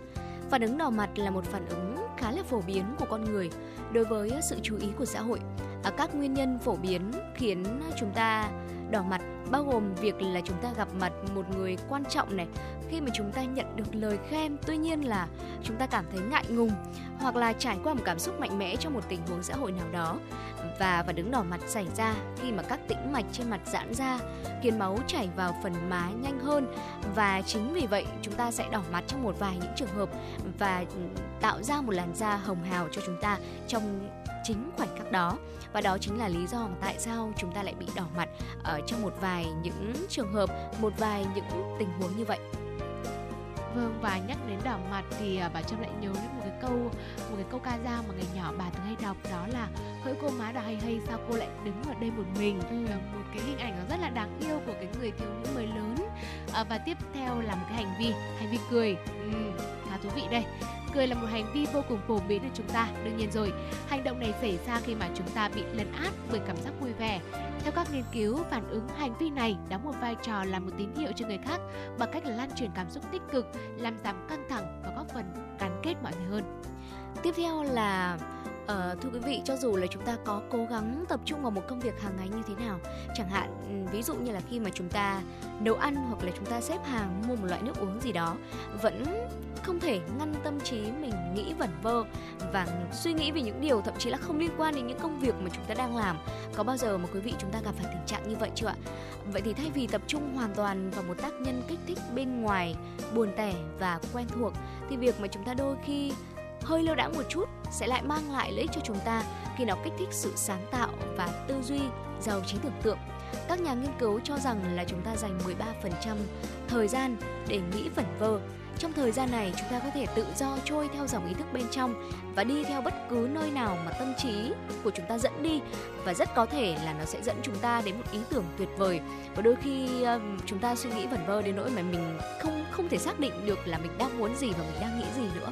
Phản ứng đỏ mặt là một phản ứng khá là phổ biến của con người đối với sự chú ý của xã hội. À, các nguyên nhân phổ biến khiến chúng ta đỏ mặt, bao gồm việc là chúng ta gặp mặt một người quan trọng này. Khi mà chúng ta nhận được lời khen, tuy nhiên là chúng ta cảm thấy ngại ngùng hoặc là trải qua một cảm xúc mạnh mẽ trong một tình huống xã hội nào đó. Và và đứng đỏ mặt xảy ra khi mà các tĩnh mạch trên mặt giãn ra, khiến máu chảy vào phần má nhanh hơn. Và chính vì vậy, chúng ta sẽ đỏ mặt trong một vài những trường hợp và ừ, tạo ra một làn da hồng hào cho chúng ta trong chính khoảnh khắc đó. Và đó chính là lý do mà tại sao chúng ta lại bị đỏ mặt ở trong một vài những trường hợp một vài những tình huống như vậy. Vâng và nhắc đến đỏ mặt thì à, bà Trâm lại nhớ đến một cái câu một cái câu ca dao mà ngày nhỏ bà từng hay đọc đó là hỡi cô má đỏ hay hay sao cô lại đứng ở đây một mình? Ừ. Là một cái hình ảnh nó rất là đáng yêu của cái người thiếu nữ mới lớn. À, và tiếp theo là một cái hành vi hành vi cười. Ừ, khá thú vị đây cười là một hành vi vô cùng phổ biến ở chúng ta. Đương nhiên rồi, hành động này xảy ra khi mà chúng ta bị lấn át bởi cảm giác vui vẻ. Theo các nghiên cứu, phản ứng hành vi này đóng một vai trò là một tín hiệu cho người khác bằng cách là lan truyền cảm xúc tích cực, làm giảm căng thẳng và góp phần gắn kết mọi người hơn. Tiếp theo là à, thưa quý vị, cho dù là chúng ta có cố gắng tập trung vào một công việc hàng ngày như thế nào, chẳng hạn ừ, ví dụ như là khi mà chúng ta nấu ăn hoặc là chúng ta xếp hàng mua một loại nước uống gì đó, vẫn không thể ngăn tâm trí mình nghĩ vẩn vơ và suy nghĩ về những điều thậm chí là không liên quan đến những công việc mà chúng ta đang làm. Có bao giờ mà quý vị chúng ta gặp phải tình trạng như vậy chưa ạ? Vậy thì thay vì tập trung hoàn toàn vào một tác nhân kích thích bên ngoài buồn tẻ và quen thuộc thì việc mà chúng ta đôi khi hơi lơ đãng một chút sẽ lại mang lại lợi ích cho chúng ta khi nó kích thích sự sáng tạo và tư duy giàu trí tưởng tượng. Các nhà nghiên cứu cho rằng là chúng ta dành 13% thời gian để nghĩ vẩn vơ. Trong thời gian này, chúng ta có thể tự do trôi theo dòng ý thức bên trong và đi theo bất cứ nơi nào mà tâm trí của chúng ta dẫn đi. Và rất có thể là nó sẽ dẫn chúng ta đến một ý tưởng tuyệt vời. Và đôi khi chúng ta suy nghĩ vẩn vơ đến nỗi mà mình không không thể xác định được là mình đang muốn gì và mình đang nghĩ gì nữa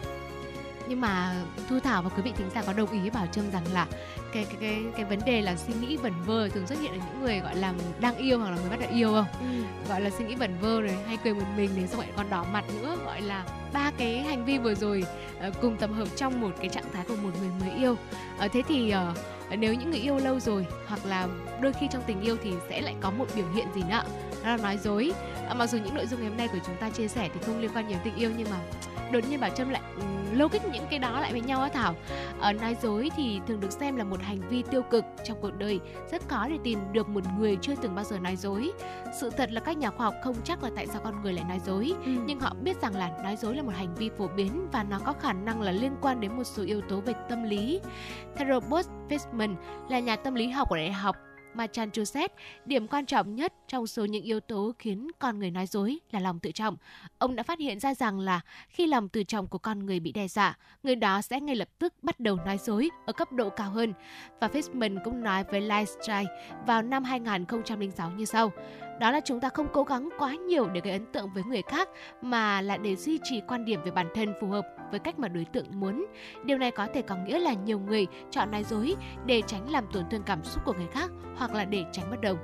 nhưng mà thu thảo và quý vị thính giả có đồng ý bảo trâm rằng là cái cái cái cái vấn đề là suy nghĩ vẩn vơ thường xuất hiện ở những người gọi là đang yêu hoặc là người bắt đầu yêu không? Ừ. gọi là suy nghĩ vẩn vơ rồi hay cười một mình thì xong lại còn đỏ mặt nữa. Gọi là ba cái hành vi vừa rồi uh, cùng tập hợp trong một cái trạng thái của một người mới yêu. Uh, thế thì uh, nếu những người yêu lâu rồi hoặc là đôi khi trong tình yêu thì sẽ lại có một biểu hiện gì nữa đó là nói dối. À, mặc dù những nội dung ngày hôm nay của chúng ta chia sẻ thì không liên quan nhiều tình yêu nhưng mà đột nhiên bảo trâm lại um, logic những cái đó lại với nhau á thảo. Ở nói dối thì thường được xem là một hành vi tiêu cực trong cuộc đời. Rất khó để tìm được một người chưa từng bao giờ nói dối. Sự thật là các nhà khoa học không chắc là tại sao con người lại nói dối ừ. nhưng họ biết rằng là nói dối là một hành vi phổ biến và nó có khả năng là liên quan đến một số yếu tố về tâm lý. Theo robert Fishman là nhà tâm lý học của đại học Massachusetts, điểm quan trọng nhất trong số những yếu tố khiến con người nói dối là lòng tự trọng. Ông đã phát hiện ra rằng là khi lòng tự trọng của con người bị đe dọa, người đó sẽ ngay lập tức bắt đầu nói dối ở cấp độ cao hơn. Và Fishman cũng nói với Lifestyle vào năm 2006 như sau đó là chúng ta không cố gắng quá nhiều để gây ấn tượng với người khác mà là để duy trì quan điểm về bản thân phù hợp với cách mà đối tượng muốn. Điều này có thể có nghĩa là nhiều người chọn nói dối để tránh làm tổn thương cảm xúc của người khác hoặc là để tránh bất đồng.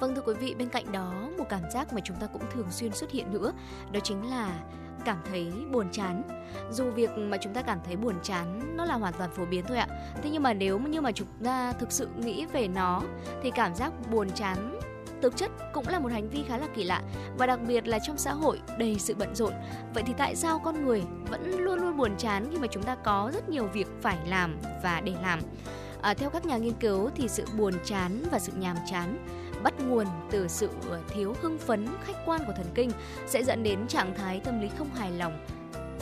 Vâng thưa quý vị, bên cạnh đó một cảm giác mà chúng ta cũng thường xuyên xuất hiện nữa, đó chính là cảm thấy buồn chán dù việc mà chúng ta cảm thấy buồn chán nó là hoàn toàn phổ biến thôi ạ thế nhưng mà nếu như mà chúng ta thực sự nghĩ về nó thì cảm giác buồn chán thực chất cũng là một hành vi khá là kỳ lạ và đặc biệt là trong xã hội đầy sự bận rộn. Vậy thì tại sao con người vẫn luôn luôn buồn chán khi mà chúng ta có rất nhiều việc phải làm và để làm? À, theo các nhà nghiên cứu thì sự buồn chán và sự nhàm chán bắt nguồn từ sự thiếu hưng phấn khách quan của thần kinh sẽ dẫn đến trạng thái tâm lý không hài lòng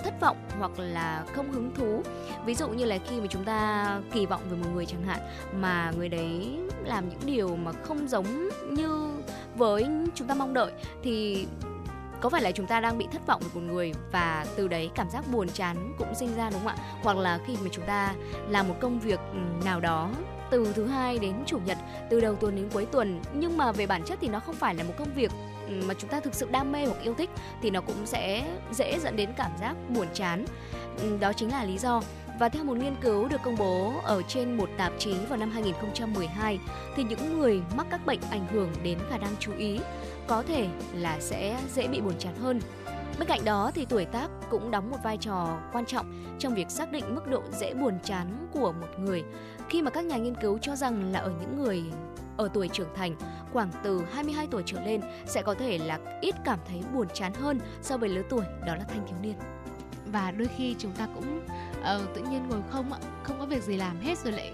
thất vọng hoặc là không hứng thú. Ví dụ như là khi mà chúng ta kỳ vọng về một người chẳng hạn, mà người đấy làm những điều mà không giống như với chúng ta mong đợi, thì có phải là chúng ta đang bị thất vọng về một người và từ đấy cảm giác buồn chán cũng sinh ra, đúng không ạ? Hoặc là khi mà chúng ta làm một công việc ừ, nào đó từ thứ hai đến chủ nhật, từ đầu tuần đến cuối tuần, nhưng mà về bản chất thì nó không phải là một công việc mà chúng ta thực sự đam mê hoặc yêu thích thì nó cũng sẽ dễ dẫn đến cảm giác buồn chán. Ừ, đó chính là lý do. Và theo một nghiên cứu được công bố ở trên một tạp chí vào năm 2012 thì những người mắc các bệnh ảnh hưởng đến khả năng chú ý có thể là sẽ dễ bị buồn chán hơn. Bên cạnh đó thì tuổi tác cũng đóng một vai trò quan trọng trong việc xác định mức độ dễ buồn chán của một người. Khi mà các nhà nghiên cứu cho rằng là ở những người ở tuổi trưởng thành khoảng từ 22 tuổi trở lên sẽ có thể là ít cảm thấy buồn chán hơn so với lứa tuổi đó là thanh thiếu niên. Và đôi khi chúng ta cũng uh, tự nhiên ngồi không không có việc gì làm hết rồi lại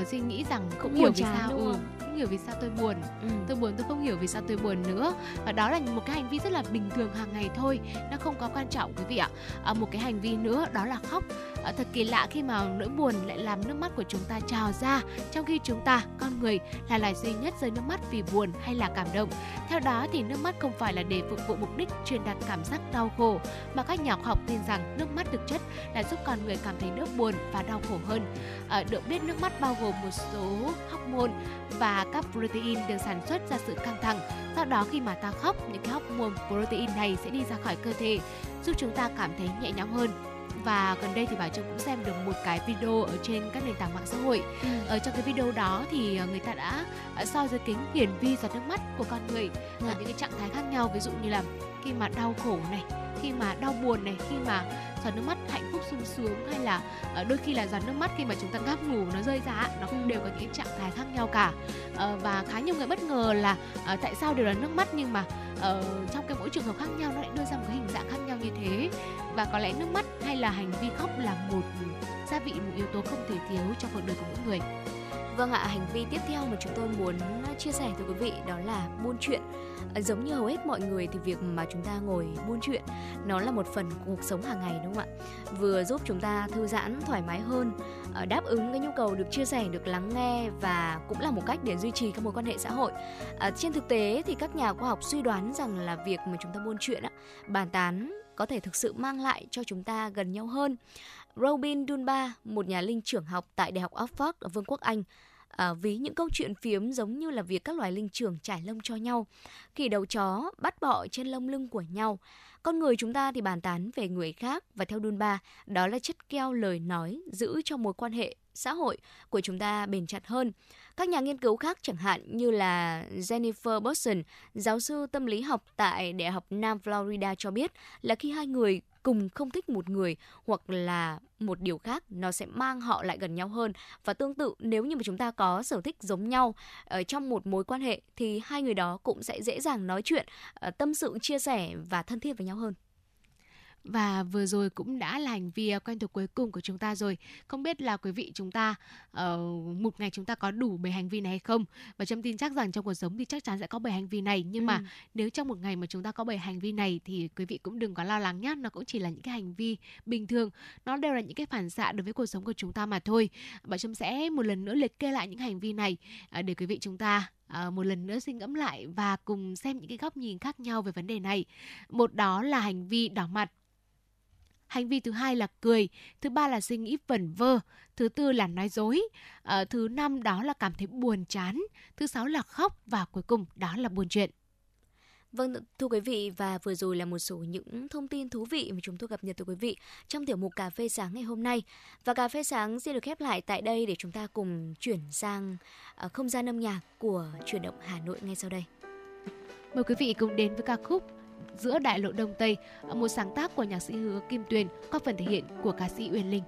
uh, suy nghĩ rằng cũng, cũng hiểu vì sao ừ, không? hiểu vì sao tôi buồn ừ. tôi buồn tôi không hiểu vì sao tôi buồn nữa. Và đó là một cái hành vi rất là bình thường hàng ngày thôi nó không có quan trọng quý vị ạ. À, một cái hành vi nữa đó là khóc à, thật kỳ lạ khi mà nỗi buồn lại làm nước mắt của chúng ta trào ra trong khi chúng ta con người là loài duy nhất rơi nước mắt vì buồn hay là cảm động. Theo đó thì nước mắt không phải là để phục vụ mục đích truyền đạt cảm giác đau khổ mà các nhà khoa học tin rằng nước mắt thực chất là giúp con người cảm thấy đỡ buồn và đau khổ hơn. À, được biết nước mắt bao gồm một số hormone và các protein được sản xuất ra sự căng thẳng. Sau đó khi mà ta khóc, những cái hormone protein này sẽ đi ra khỏi cơ thể, giúp chúng ta cảm thấy nhẹ nhõm hơn và gần đây thì bảo trâm cũng xem được một cái video ở trên các nền tảng mạng xã hội ừ. ở trong cái video đó thì ờ, người ta đã ờ, soi dưới kính hiển vi giọt nước mắt của con người ở ừ. những cái trạng thái khác nhau ví dụ như là khi mà đau khổ này khi mà đau buồn này khi mà giọt nước mắt hạnh phúc sung sướng hay là uh, đôi khi là giọt nước mắt khi mà chúng ta ngáp ngủ nó rơi ra nó cũng đều có những trạng thái khác nhau cả và khá nhiều người bất ngờ là tại sao đều là nước mắt nhưng mà uh, trong cái mỗi trường hợp khác nhau nó lại đưa ra một cái hình dạng khác nhau như thế. Và có lẽ nước mắt hay là hành vi khóc là một gia vị một yếu tố không thể thiếu trong cuộc đời của mỗi người. Vâng ạ, hành vi tiếp theo mà chúng tôi muốn à, chia sẻ với quý vị đó là buôn chuyện. À, giống như hầu hết mọi người thì việc mà chúng ta ngồi buôn chuyện nó là một phần của cuộc sống hàng ngày đúng không ạ? Vừa giúp chúng ta thư giãn thoải mái hơn, à, đáp ứng cái nhu cầu được chia sẻ, được lắng nghe và cũng là một cách để duy trì các mối quan hệ xã hội. À, trên thực tế thì các nhà khoa học suy đoán rằng là việc mà chúng ta buôn chuyện, bàn tán có thể thực sự mang lại cho chúng ta gần nhau hơn. Robin Dunbar, một nhà linh trưởng học tại Đại học Oxford ở Vương quốc Anh, à, ví những câu chuyện phiếm giống như là việc các loài linh trưởng trải lông cho nhau, khi đầu chó bắt bọ trên lông lưng của nhau. Con người chúng ta thì bàn tán về người khác và theo Dunbar, đó là chất keo lời nói giữ cho mối quan hệ xã hội của chúng ta bền chặt hơn. Các nhà nghiên cứu khác chẳng hạn như là Jennifer Boston, giáo sư tâm lý học tại Đại học Nam Florida cho biết là khi hai người cùng không thích một người hoặc là một điều khác nó sẽ mang họ lại gần nhau hơn. Và tương tự nếu như mà chúng ta có sở thích giống nhau ở trong một mối quan hệ thì hai người đó cũng sẽ dễ dàng nói chuyện ờ, tâm sự chia sẻ và thân thiết với nhau hơn và vừa rồi cũng đã là hành vi quen thuộc cuối cùng của chúng ta rồi. Không biết là quý vị chúng ta uh, một ngày chúng ta có đủ bảy hành vi này hay không? Và Trâm tin chắc rằng trong cuộc sống thì chắc chắn sẽ có bảy hành vi này. Nhưng ừ. mà nếu trong một ngày mà chúng ta có bảy hành vi này thì quý vị cũng đừng có lo lắng nhé. Nó cũng chỉ là những cái hành vi bình thường. Nó đều là những cái phản xạ đối với cuộc sống của chúng ta mà thôi. Bạn Trâm sẽ một lần nữa liệt kê lại những hành vi này uh, để quý vị chúng ta À, một lần nữa suy ngẫm lại và cùng xem những cái góc nhìn khác nhau về vấn đề này. Một đó là hành vi đỏ mặt Hành vi thứ hai là cười, thứ ba là suy nghĩ vẩn vơ, thứ tư là nói dối, à, thứ năm đó là cảm thấy buồn chán, thứ sáu là khóc và cuối cùng đó là buồn chuyện. Vâng, thưa quý vị và vừa rồi là một số những thông tin thú vị mà chúng tôi cập nhật tới quý vị trong tiểu mục cà phê sáng ngày hôm nay. Và cà phê sáng sẽ được khép lại tại đây để chúng ta cùng chuyển sang uh, không gian âm nhạc của chuyển động Hà Nội ngay sau đây. Mời quý vị cùng đến với ca khúc giữa đại lộ Đông Tây, một sáng tác của nhạc sĩ Hứa Kim Tuyền có phần thể hiện của ca sĩ Uyên Linh.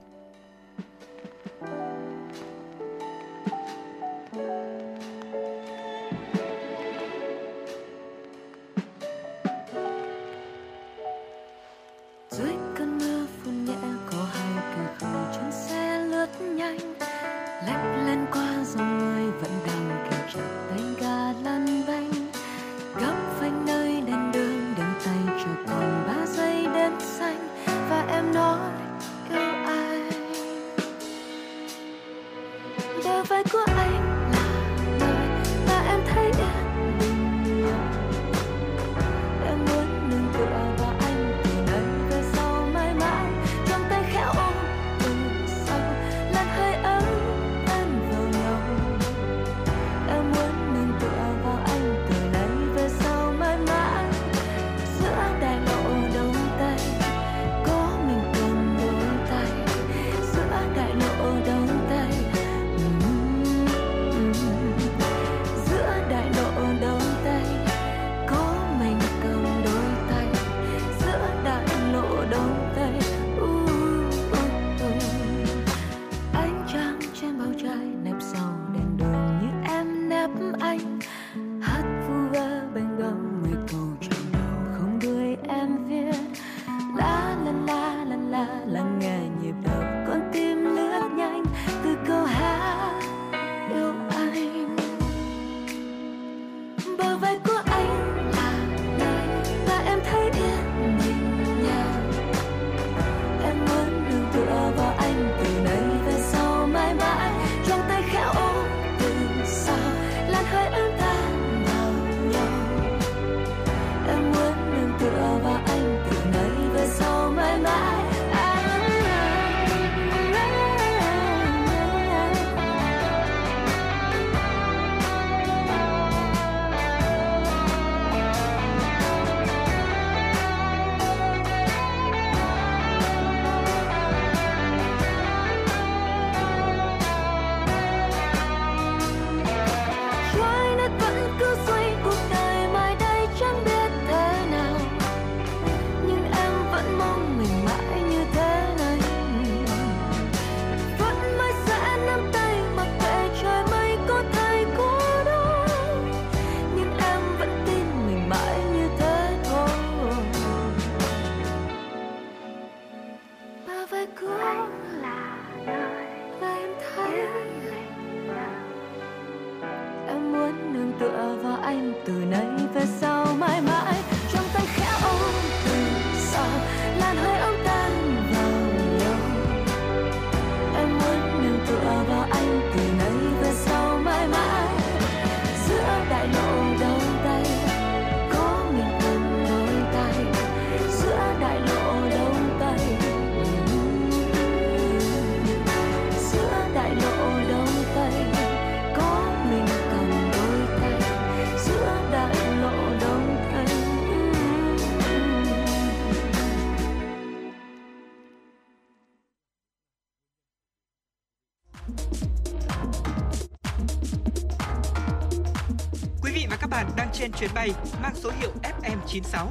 Mang số hiệu FM96.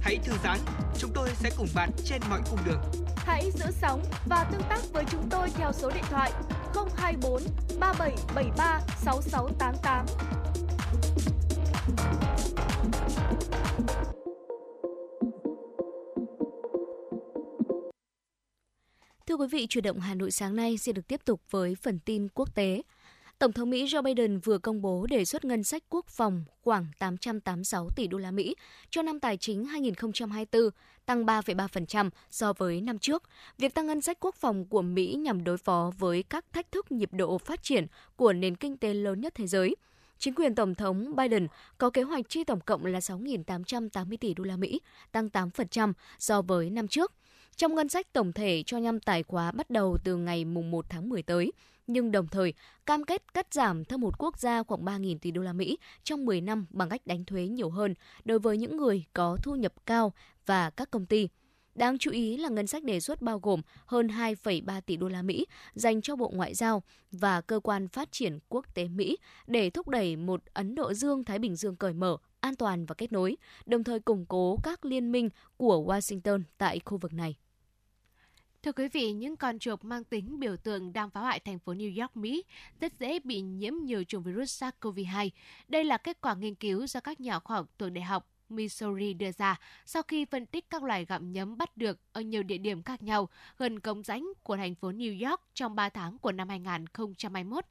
Hãy thư giãn, chúng tôi sẽ cùng bạn trên mọi cung đường. Hãy giữ sóng và tương tác với chúng tôi theo số điện thoại 024 3773 6688. Thưa quý vị, chuyển động Hà Nội sáng nay sẽ được tiếp tục với phần tin quốc tế. Tổng thống Mỹ Joe Biden vừa công bố đề xuất ngân sách quốc phòng khoảng 886 tỷ đô la Mỹ cho năm tài chính 2024, tăng 3,3% so với năm trước. Việc tăng ngân sách quốc phòng của Mỹ nhằm đối phó với các thách thức nhịp độ phát triển của nền kinh tế lớn nhất thế giới. Chính quyền Tổng thống Biden có kế hoạch chi tổng cộng là 6.880 tỷ đô la Mỹ, tăng 8% so với năm trước. Trong ngân sách tổng thể cho năm tài khóa bắt đầu từ ngày 1 tháng 10 tới, nhưng đồng thời cam kết cắt giảm thâm hụt quốc gia khoảng 3.000 tỷ đô la Mỹ trong 10 năm bằng cách đánh thuế nhiều hơn đối với những người có thu nhập cao và các công ty. Đáng chú ý là ngân sách đề xuất bao gồm hơn 2,3 tỷ đô la Mỹ dành cho Bộ Ngoại giao và Cơ quan Phát triển Quốc tế Mỹ để thúc đẩy một Ấn Độ Dương-Thái Bình Dương cởi mở, an toàn và kết nối, đồng thời củng cố các liên minh của Washington tại khu vực này. Thưa quý vị, những con chuột mang tính biểu tượng đang phá hoại thành phố New York, Mỹ rất dễ bị nhiễm nhiều chủng virus SARS-CoV-2. Đây là kết quả nghiên cứu do các nhà khoa học thuộc Đại học Missouri đưa ra sau khi phân tích các loài gặm nhấm bắt được ở nhiều địa điểm khác nhau gần cống rãnh của thành phố New York trong 3 tháng của năm 2021.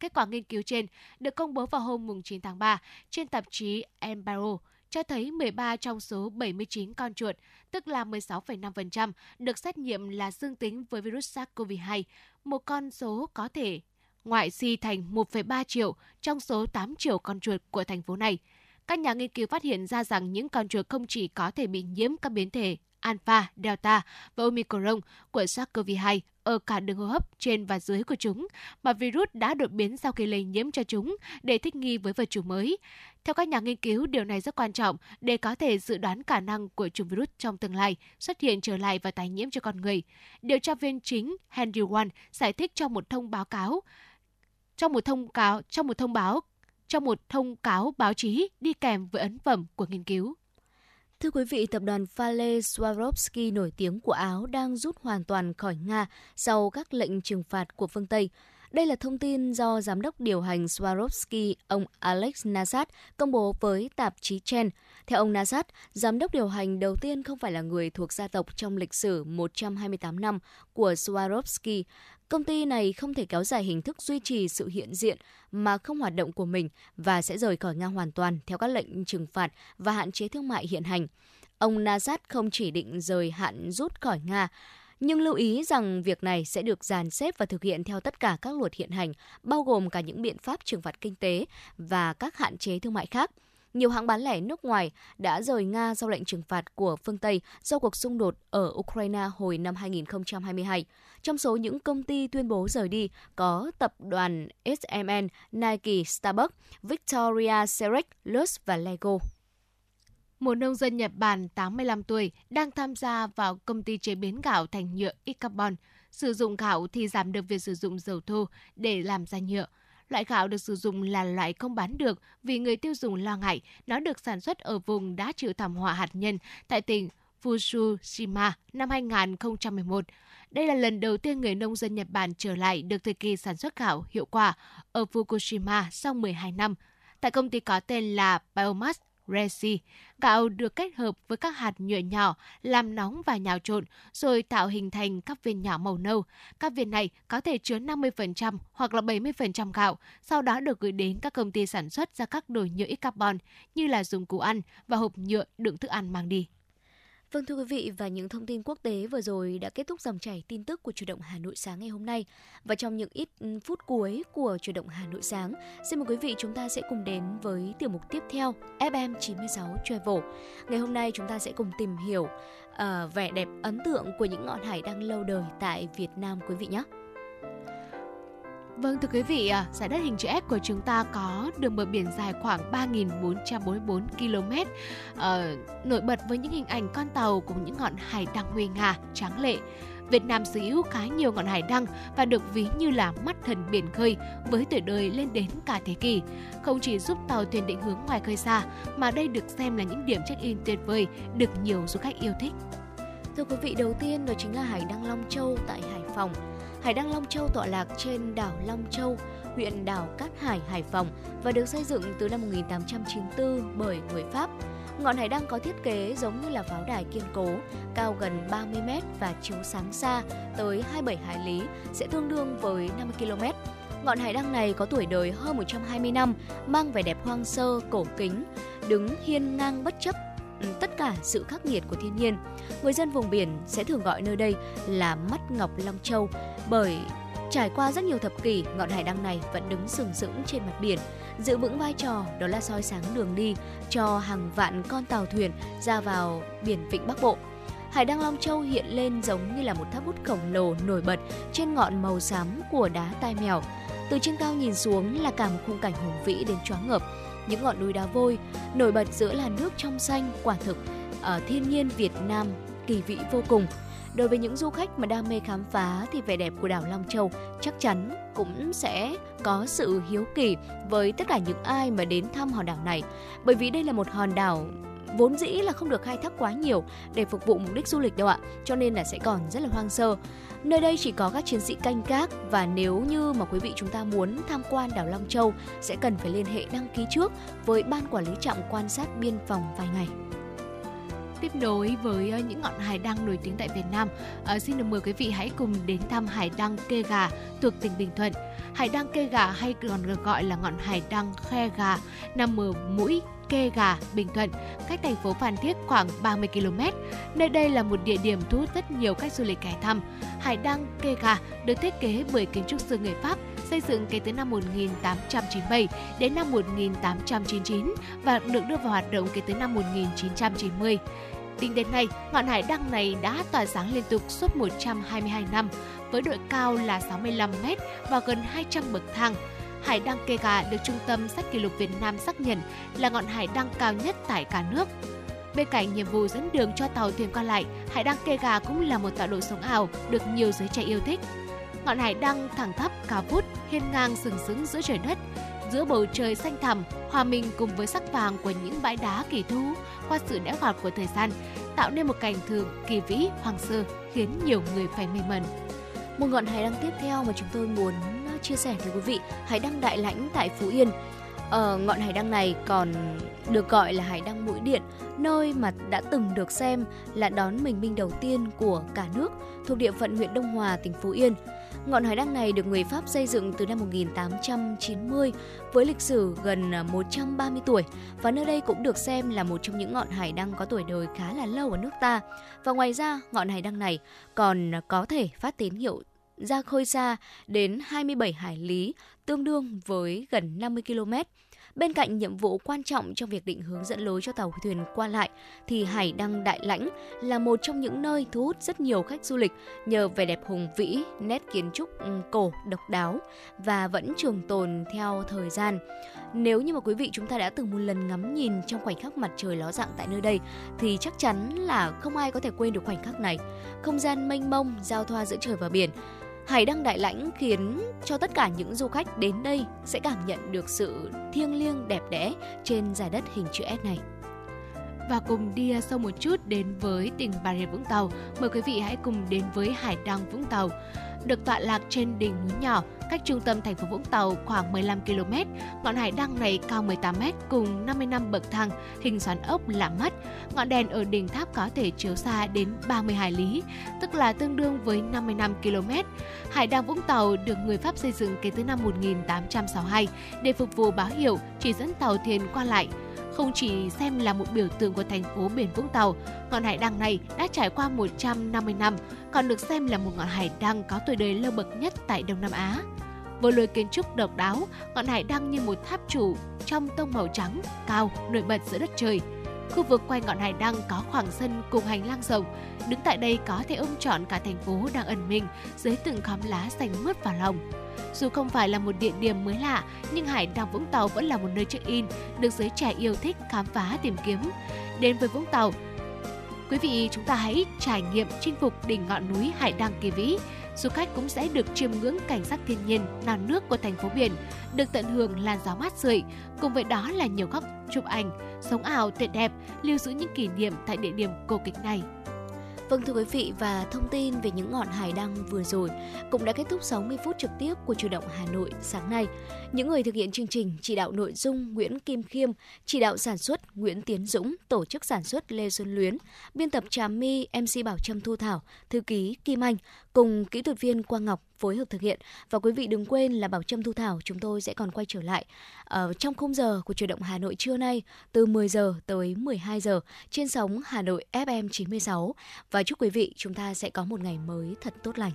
Kết quả nghiên cứu trên được công bố vào hôm 9 tháng 3 trên tạp chí Enviro cho thấy 13 trong số 79 con chuột, tức là 16,5%, được xét nghiệm là dương tính với virus SARS-CoV-2, một con số có thể ngoại suy thành 1,3 triệu trong số 8 triệu con chuột của thành phố này. Các nhà nghiên cứu phát hiện ra rằng những con chuột không chỉ có thể bị nhiễm các biến thể Alpha, Delta và Omicron của SARS-CoV-2 ở cả đường hô hấp trên và dưới của chúng, mà virus đã đột biến sau khi lây nhiễm cho chúng để thích nghi với vật chủ mới. Theo các nhà nghiên cứu, điều này rất quan trọng để có thể dự đoán khả năng của chủng virus trong tương lai xuất hiện trở lại và tái nhiễm cho con người. Điều tra viên chính Henry Wan giải thích trong một thông báo cáo trong một thông cáo trong một thông báo trong một thông cáo báo chí đi kèm với ấn phẩm của nghiên cứu. Thưa quý vị, tập đoàn Fale Swarovski nổi tiếng của Áo đang rút hoàn toàn khỏi Nga sau các lệnh trừng phạt của phương Tây. Đây là thông tin do giám đốc điều hành Swarovski, ông Alex Nazat, công bố với tạp chí Chen. Theo ông Nazat, giám đốc điều hành đầu tiên không phải là người thuộc gia tộc trong lịch sử 128 năm của Swarovski. Công ty này không thể kéo dài hình thức duy trì sự hiện diện mà không hoạt động của mình và sẽ rời khỏi Nga hoàn toàn theo các lệnh trừng phạt và hạn chế thương mại hiện hành. Ông Nazat không chỉ định rời hạn rút khỏi Nga, nhưng lưu ý rằng việc này sẽ được dàn xếp và thực hiện theo tất cả các luật hiện hành, bao gồm cả những biện pháp trừng phạt kinh tế và các hạn chế thương mại khác. Nhiều hãng bán lẻ nước ngoài đã rời Nga sau lệnh trừng phạt của phương Tây do cuộc xung đột ở Ukraine hồi năm 2022. Trong số những công ty tuyên bố rời đi có tập đoàn SMN, Nike, Starbucks, Victoria Secret, Lux và Lego. Một nông dân Nhật Bản 85 tuổi đang tham gia vào công ty chế biến gạo thành nhựa Icarbon. Sử dụng gạo thì giảm được việc sử dụng dầu thô để làm ra nhựa. Loại gạo được sử dụng là loại không bán được vì người tiêu dùng lo ngại nó được sản xuất ở vùng đã chịu thảm họa hạt nhân tại tỉnh Fukushima năm 2011. Đây là lần đầu tiên người nông dân Nhật Bản trở lại được thời kỳ sản xuất gạo hiệu quả ở Fukushima sau 12 năm. Tại công ty có tên là Biomass Resi, gạo được kết hợp với các hạt nhựa nhỏ, làm nóng và nhào trộn, rồi tạo hình thành các viên nhỏ màu nâu. Các viên này có thể chứa 50% hoặc là 70% gạo, sau đó được gửi đến các công ty sản xuất ra các đồ nhựa ít carbon như là dụng cụ ăn và hộp nhựa đựng thức ăn mang đi. Vâng thưa quý vị và những thông tin quốc tế vừa rồi đã kết thúc dòng chảy tin tức của chủ động Hà Nội sáng ngày hôm nay. Và trong những ít ừ, phút cuối của chủ động Hà Nội sáng, xin mời quý vị chúng ta sẽ cùng đến với tiểu mục tiếp theo FM 96 Travel. Ngày hôm nay chúng ta sẽ cùng tìm hiểu uh, vẻ đẹp ấn tượng của những ngọn hải đăng lâu đời tại Việt Nam quý vị nhé. Vâng thưa quý vị, giải đất hình chữ S của chúng ta có đường bờ biển dài khoảng 3.444 km, ờ, nổi bật với những hình ảnh con tàu cùng những ngọn hải đăng nguy nga, tráng lệ. Việt Nam sở hữu khá nhiều ngọn hải đăng và được ví như là mắt thần biển khơi với tuổi đời lên đến cả thế kỷ. Không chỉ giúp tàu thuyền định hướng ngoài khơi xa, mà đây được xem là những điểm check-in tuyệt vời được nhiều du khách yêu thích. Thưa quý vị, đầu tiên đó chính là hải đăng Long Châu tại Hải Phòng. Hải đăng Long Châu tọa lạc trên đảo Long Châu, huyện đảo Cát Hải, Hải Phòng và được xây dựng từ năm 1894 bởi người Pháp. Ngọn hải đăng có thiết kế giống như là pháo đài kiên cố, cao gần 30 m và chiếu sáng xa tới 27 hải lý, sẽ tương đương với 50 km. Ngọn hải đăng này có tuổi đời hơn 120 năm, mang vẻ đẹp hoang sơ, cổ kính, đứng hiên ngang bất chấp tất cả sự khắc nghiệt của thiên nhiên. Người dân vùng biển sẽ thường gọi nơi đây là mắt ngọc Long Châu bởi trải qua rất nhiều thập kỷ, ngọn hải đăng này vẫn đứng sừng sững trên mặt biển, giữ vững vai trò đó là soi sáng đường đi cho hàng vạn con tàu thuyền ra vào biển Vịnh Bắc Bộ. Hải đăng Long Châu hiện lên giống như là một tháp bút khổng lồ nổi bật trên ngọn màu xám của đá tai mèo. Từ trên cao nhìn xuống là cả một khung cảnh hùng vĩ đến choáng ngợp. Những ngọn núi đá vôi, nổi bật giữa làn nước trong xanh, quả thực ở thiên nhiên Việt Nam kỳ vĩ vô cùng. Đối với những du khách mà đam mê khám phá thì vẻ đẹp của đảo Long Châu chắc chắn cũng sẽ có sự hiếu kỳ với tất cả những ai mà đến thăm hòn đảo này. Bởi vì đây là một hòn đảo vốn dĩ là không được khai thác quá nhiều để phục vụ mục đích du lịch đâu ạ, cho nên là sẽ còn rất là hoang sơ. Nơi đây chỉ có các chiến sĩ canh gác và nếu như mà quý vị chúng ta muốn tham quan đảo Long Châu sẽ cần phải liên hệ đăng ký trước với ban quản lý trạm quan sát biên phòng vài ngày tiếp nối với ờ, những ngọn hải đăng nổi tiếng tại Việt Nam. À, xin được mời quý vị hãy cùng đến thăm hải đăng Kê Gà thuộc tỉnh Bình Thuận. Hải đăng Kê Gà hay còn được gọi là ngọn hải đăng Khe Gà nằm ở mũi Kê Gà, Bình Thuận, cách thành phố Phan Thiết khoảng 30 km. Nơi đây là một địa điểm thu hút rất nhiều khách du lịch ghé thăm. Hải đăng Kê Gà được thiết kế bởi kiến trúc sư người Pháp, xây dựng kể từ năm 1897 đến năm 1899 và được đưa vào hoạt động kể từ năm 1990. Tính đến nay, ngọn hải đăng này đã tỏa sáng liên tục suốt 122 năm, với độ cao là 65 m và gần 200 bậc thang. Hải đăng Kê Gà được Trung tâm Sách Kỷ lục Việt Nam xác nhận là ngọn hải đăng cao nhất tại cả nước. Bên cạnh nhiệm vụ dẫn đường cho tàu thuyền qua lại, hải đăng Kê Gà cũng là một tọa độ sống ảo được nhiều giới trẻ yêu thích. Ngọn hải đăng thẳng thấp cao vút, hiên ngang sừng sững giữa trời đất, giữa bầu trời xanh thẳm, hòa mình cùng với sắc vàng của những bãi đá kỳ thú qua sự đẽo gọt của thời gian, tạo nên một cảnh thường kỳ vĩ hoàng sơ khiến nhiều người phải mê mẩn. Một ngọn hải đăng tiếp theo mà chúng tôi muốn chia sẻ với quý vị, hải đăng Đại Lãnh tại Phú Yên. Ở ngọn hải đăng này còn được gọi là hải đăng mũi điện, nơi mà đã từng được xem là đón bình minh đầu tiên của cả nước thuộc địa phận huyện Đông Hòa, tỉnh Phú Yên. Ngọn hải đăng này được người Pháp xây dựng từ năm 1890 với lịch sử gần 130 tuổi và nơi đây cũng được xem là một trong những ngọn hải đăng có tuổi đời khá là lâu ở nước ta. Và ngoài ra, ngọn hải đăng này còn có thể phát tín hiệu ra khơi xa đến 27 hải lý, tương đương với gần 50 km. Bên cạnh nhiệm vụ quan trọng trong việc định hướng dẫn lối cho tàu thuyền qua lại, thì Hải Đăng Đại Lãnh là một trong những nơi thu hút rất nhiều khách du lịch nhờ vẻ đẹp hùng vĩ, nét kiến trúc cổ độc đáo và vẫn trường tồn theo thời gian. Nếu như mà quý vị chúng ta đã từng một lần ngắm nhìn trong khoảnh khắc mặt trời ló dạng tại nơi đây thì chắc chắn là không ai có thể quên được khoảnh khắc này. Không gian mênh mông, giao thoa giữa trời và biển Hải đăng đại lãnh khiến cho tất cả những du khách đến đây sẽ cảm nhận được sự thiêng liêng đẹp đẽ trên giải đất hình chữ S này. Và cùng đi à, sâu một chút đến với tỉnh Bà Rịa Vũng Tàu, mời quý vị hãy cùng đến với Hải đăng Vũng Tàu được tọa lạc trên đỉnh núi nhỏ, cách trung tâm thành phố Vũng Tàu khoảng 15 km. Ngọn hải đăng này cao 18 m cùng 55 bậc thang, hình xoắn ốc lạ mắt. Ngọn đèn ở đỉnh tháp có thể chiếu xa đến 30 hải lý, tức là tương đương với 55 km. Hải đăng Vũng Tàu được người Pháp xây dựng kể từ năm 1862 để phục vụ báo hiệu chỉ dẫn tàu thuyền qua lại không chỉ xem là một biểu tượng của thành phố biển Vũng Tàu, ngọn hải đăng này đã trải qua 150 năm, còn được xem là một ngọn hải đăng có tuổi đời lâu bậc nhất tại Đông Nam Á. Với lối kiến trúc độc đáo, ngọn hải đăng như một tháp trụ trong tông màu trắng, cao, nổi bật giữa đất trời. Khu vực quanh ngọn hải đăng có khoảng sân cùng hành lang rộng. Đứng tại đây có thể ôm trọn cả thành phố đang ẩn mình dưới từng khóm lá xanh mướt vào lòng. Dù không phải là một địa điểm mới lạ, nhưng hải đăng Vũng Tàu vẫn là một nơi check-in được giới trẻ yêu thích khám phá tìm kiếm. Đến với Vũng Tàu, quý vị chúng ta hãy trải nghiệm chinh phục đỉnh ngọn núi Hải Đăng kỳ vĩ. Du khách cũng sẽ được chiêm ngưỡng cảnh sắc thiên nhiên, non nước của thành phố biển, được tận hưởng làn gió mát rượi. Cùng với đó là nhiều góc chụp ảnh, sống ảo tuyệt đẹp, lưu giữ những kỷ niệm tại địa điểm cổ kịch này. Vâng thưa quý vị, và thông tin về những ngọn hải đăng vừa rồi cũng đã kết thúc 60 phút trực tiếp của chủ động Hà Nội sáng nay. Những người thực hiện chương trình chỉ đạo nội dung Nguyễn Kim Khiêm, chỉ đạo sản xuất Nguyễn Tiến Dũng, tổ chức sản xuất Lê Xuân Luyến, biên tập Trà My, MC Bảo Trâm Thu Thảo, thư ký Kim Anh cùng kỹ thuật viên Quang Ngọc phối hợp thực hiện. Và quý vị đừng quên là Bảo Trâm Thu Thảo chúng tôi sẽ còn quay trở lại ở trong khung giờ của chuyển động Hà Nội trưa nay từ 10 giờ tới 12 giờ trên sóng Hà Nội FM 96 và chúc quý vị chúng ta sẽ có một ngày mới thật tốt lành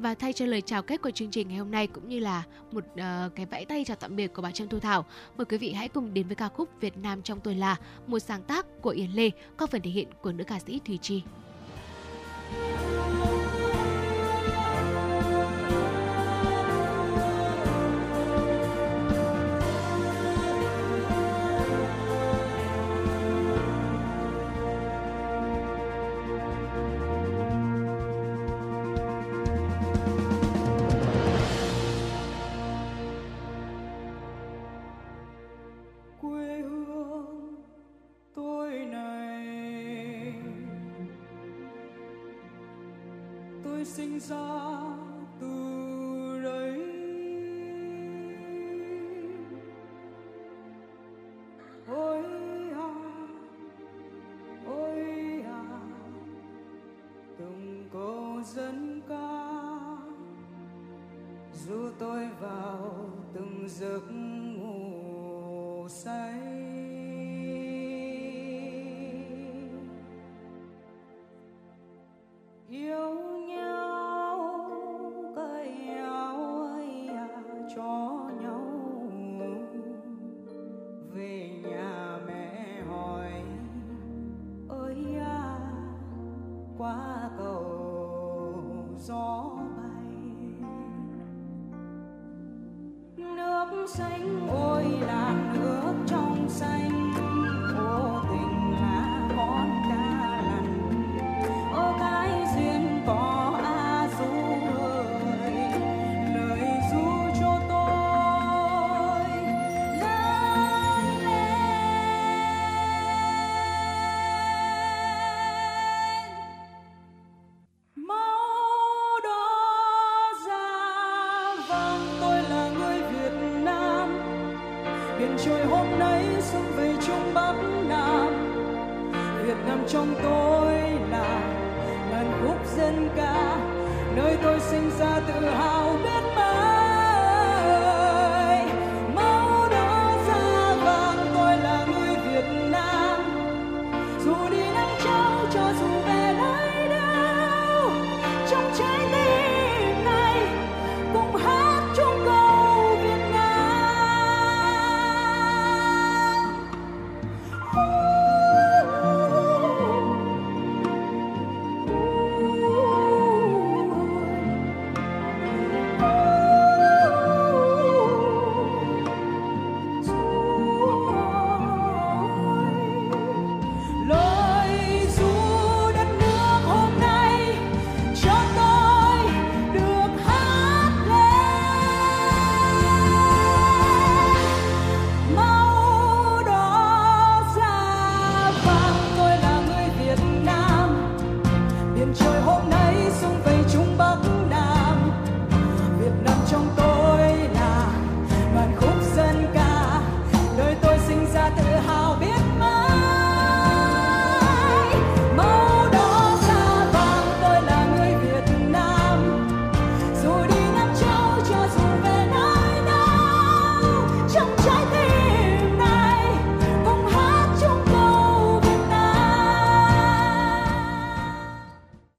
và thay cho lời chào kết của chương trình ngày hôm nay cũng như là một uh, cái vẫy tay chào tạm biệt của bà Trâm Thu Thảo. Mời quý vị hãy cùng đến với ca khúc Việt Nam trong tôi là một sáng tác của Yến Lê có phần thể hiện của nữ ca sĩ Thùy Chi. Thank you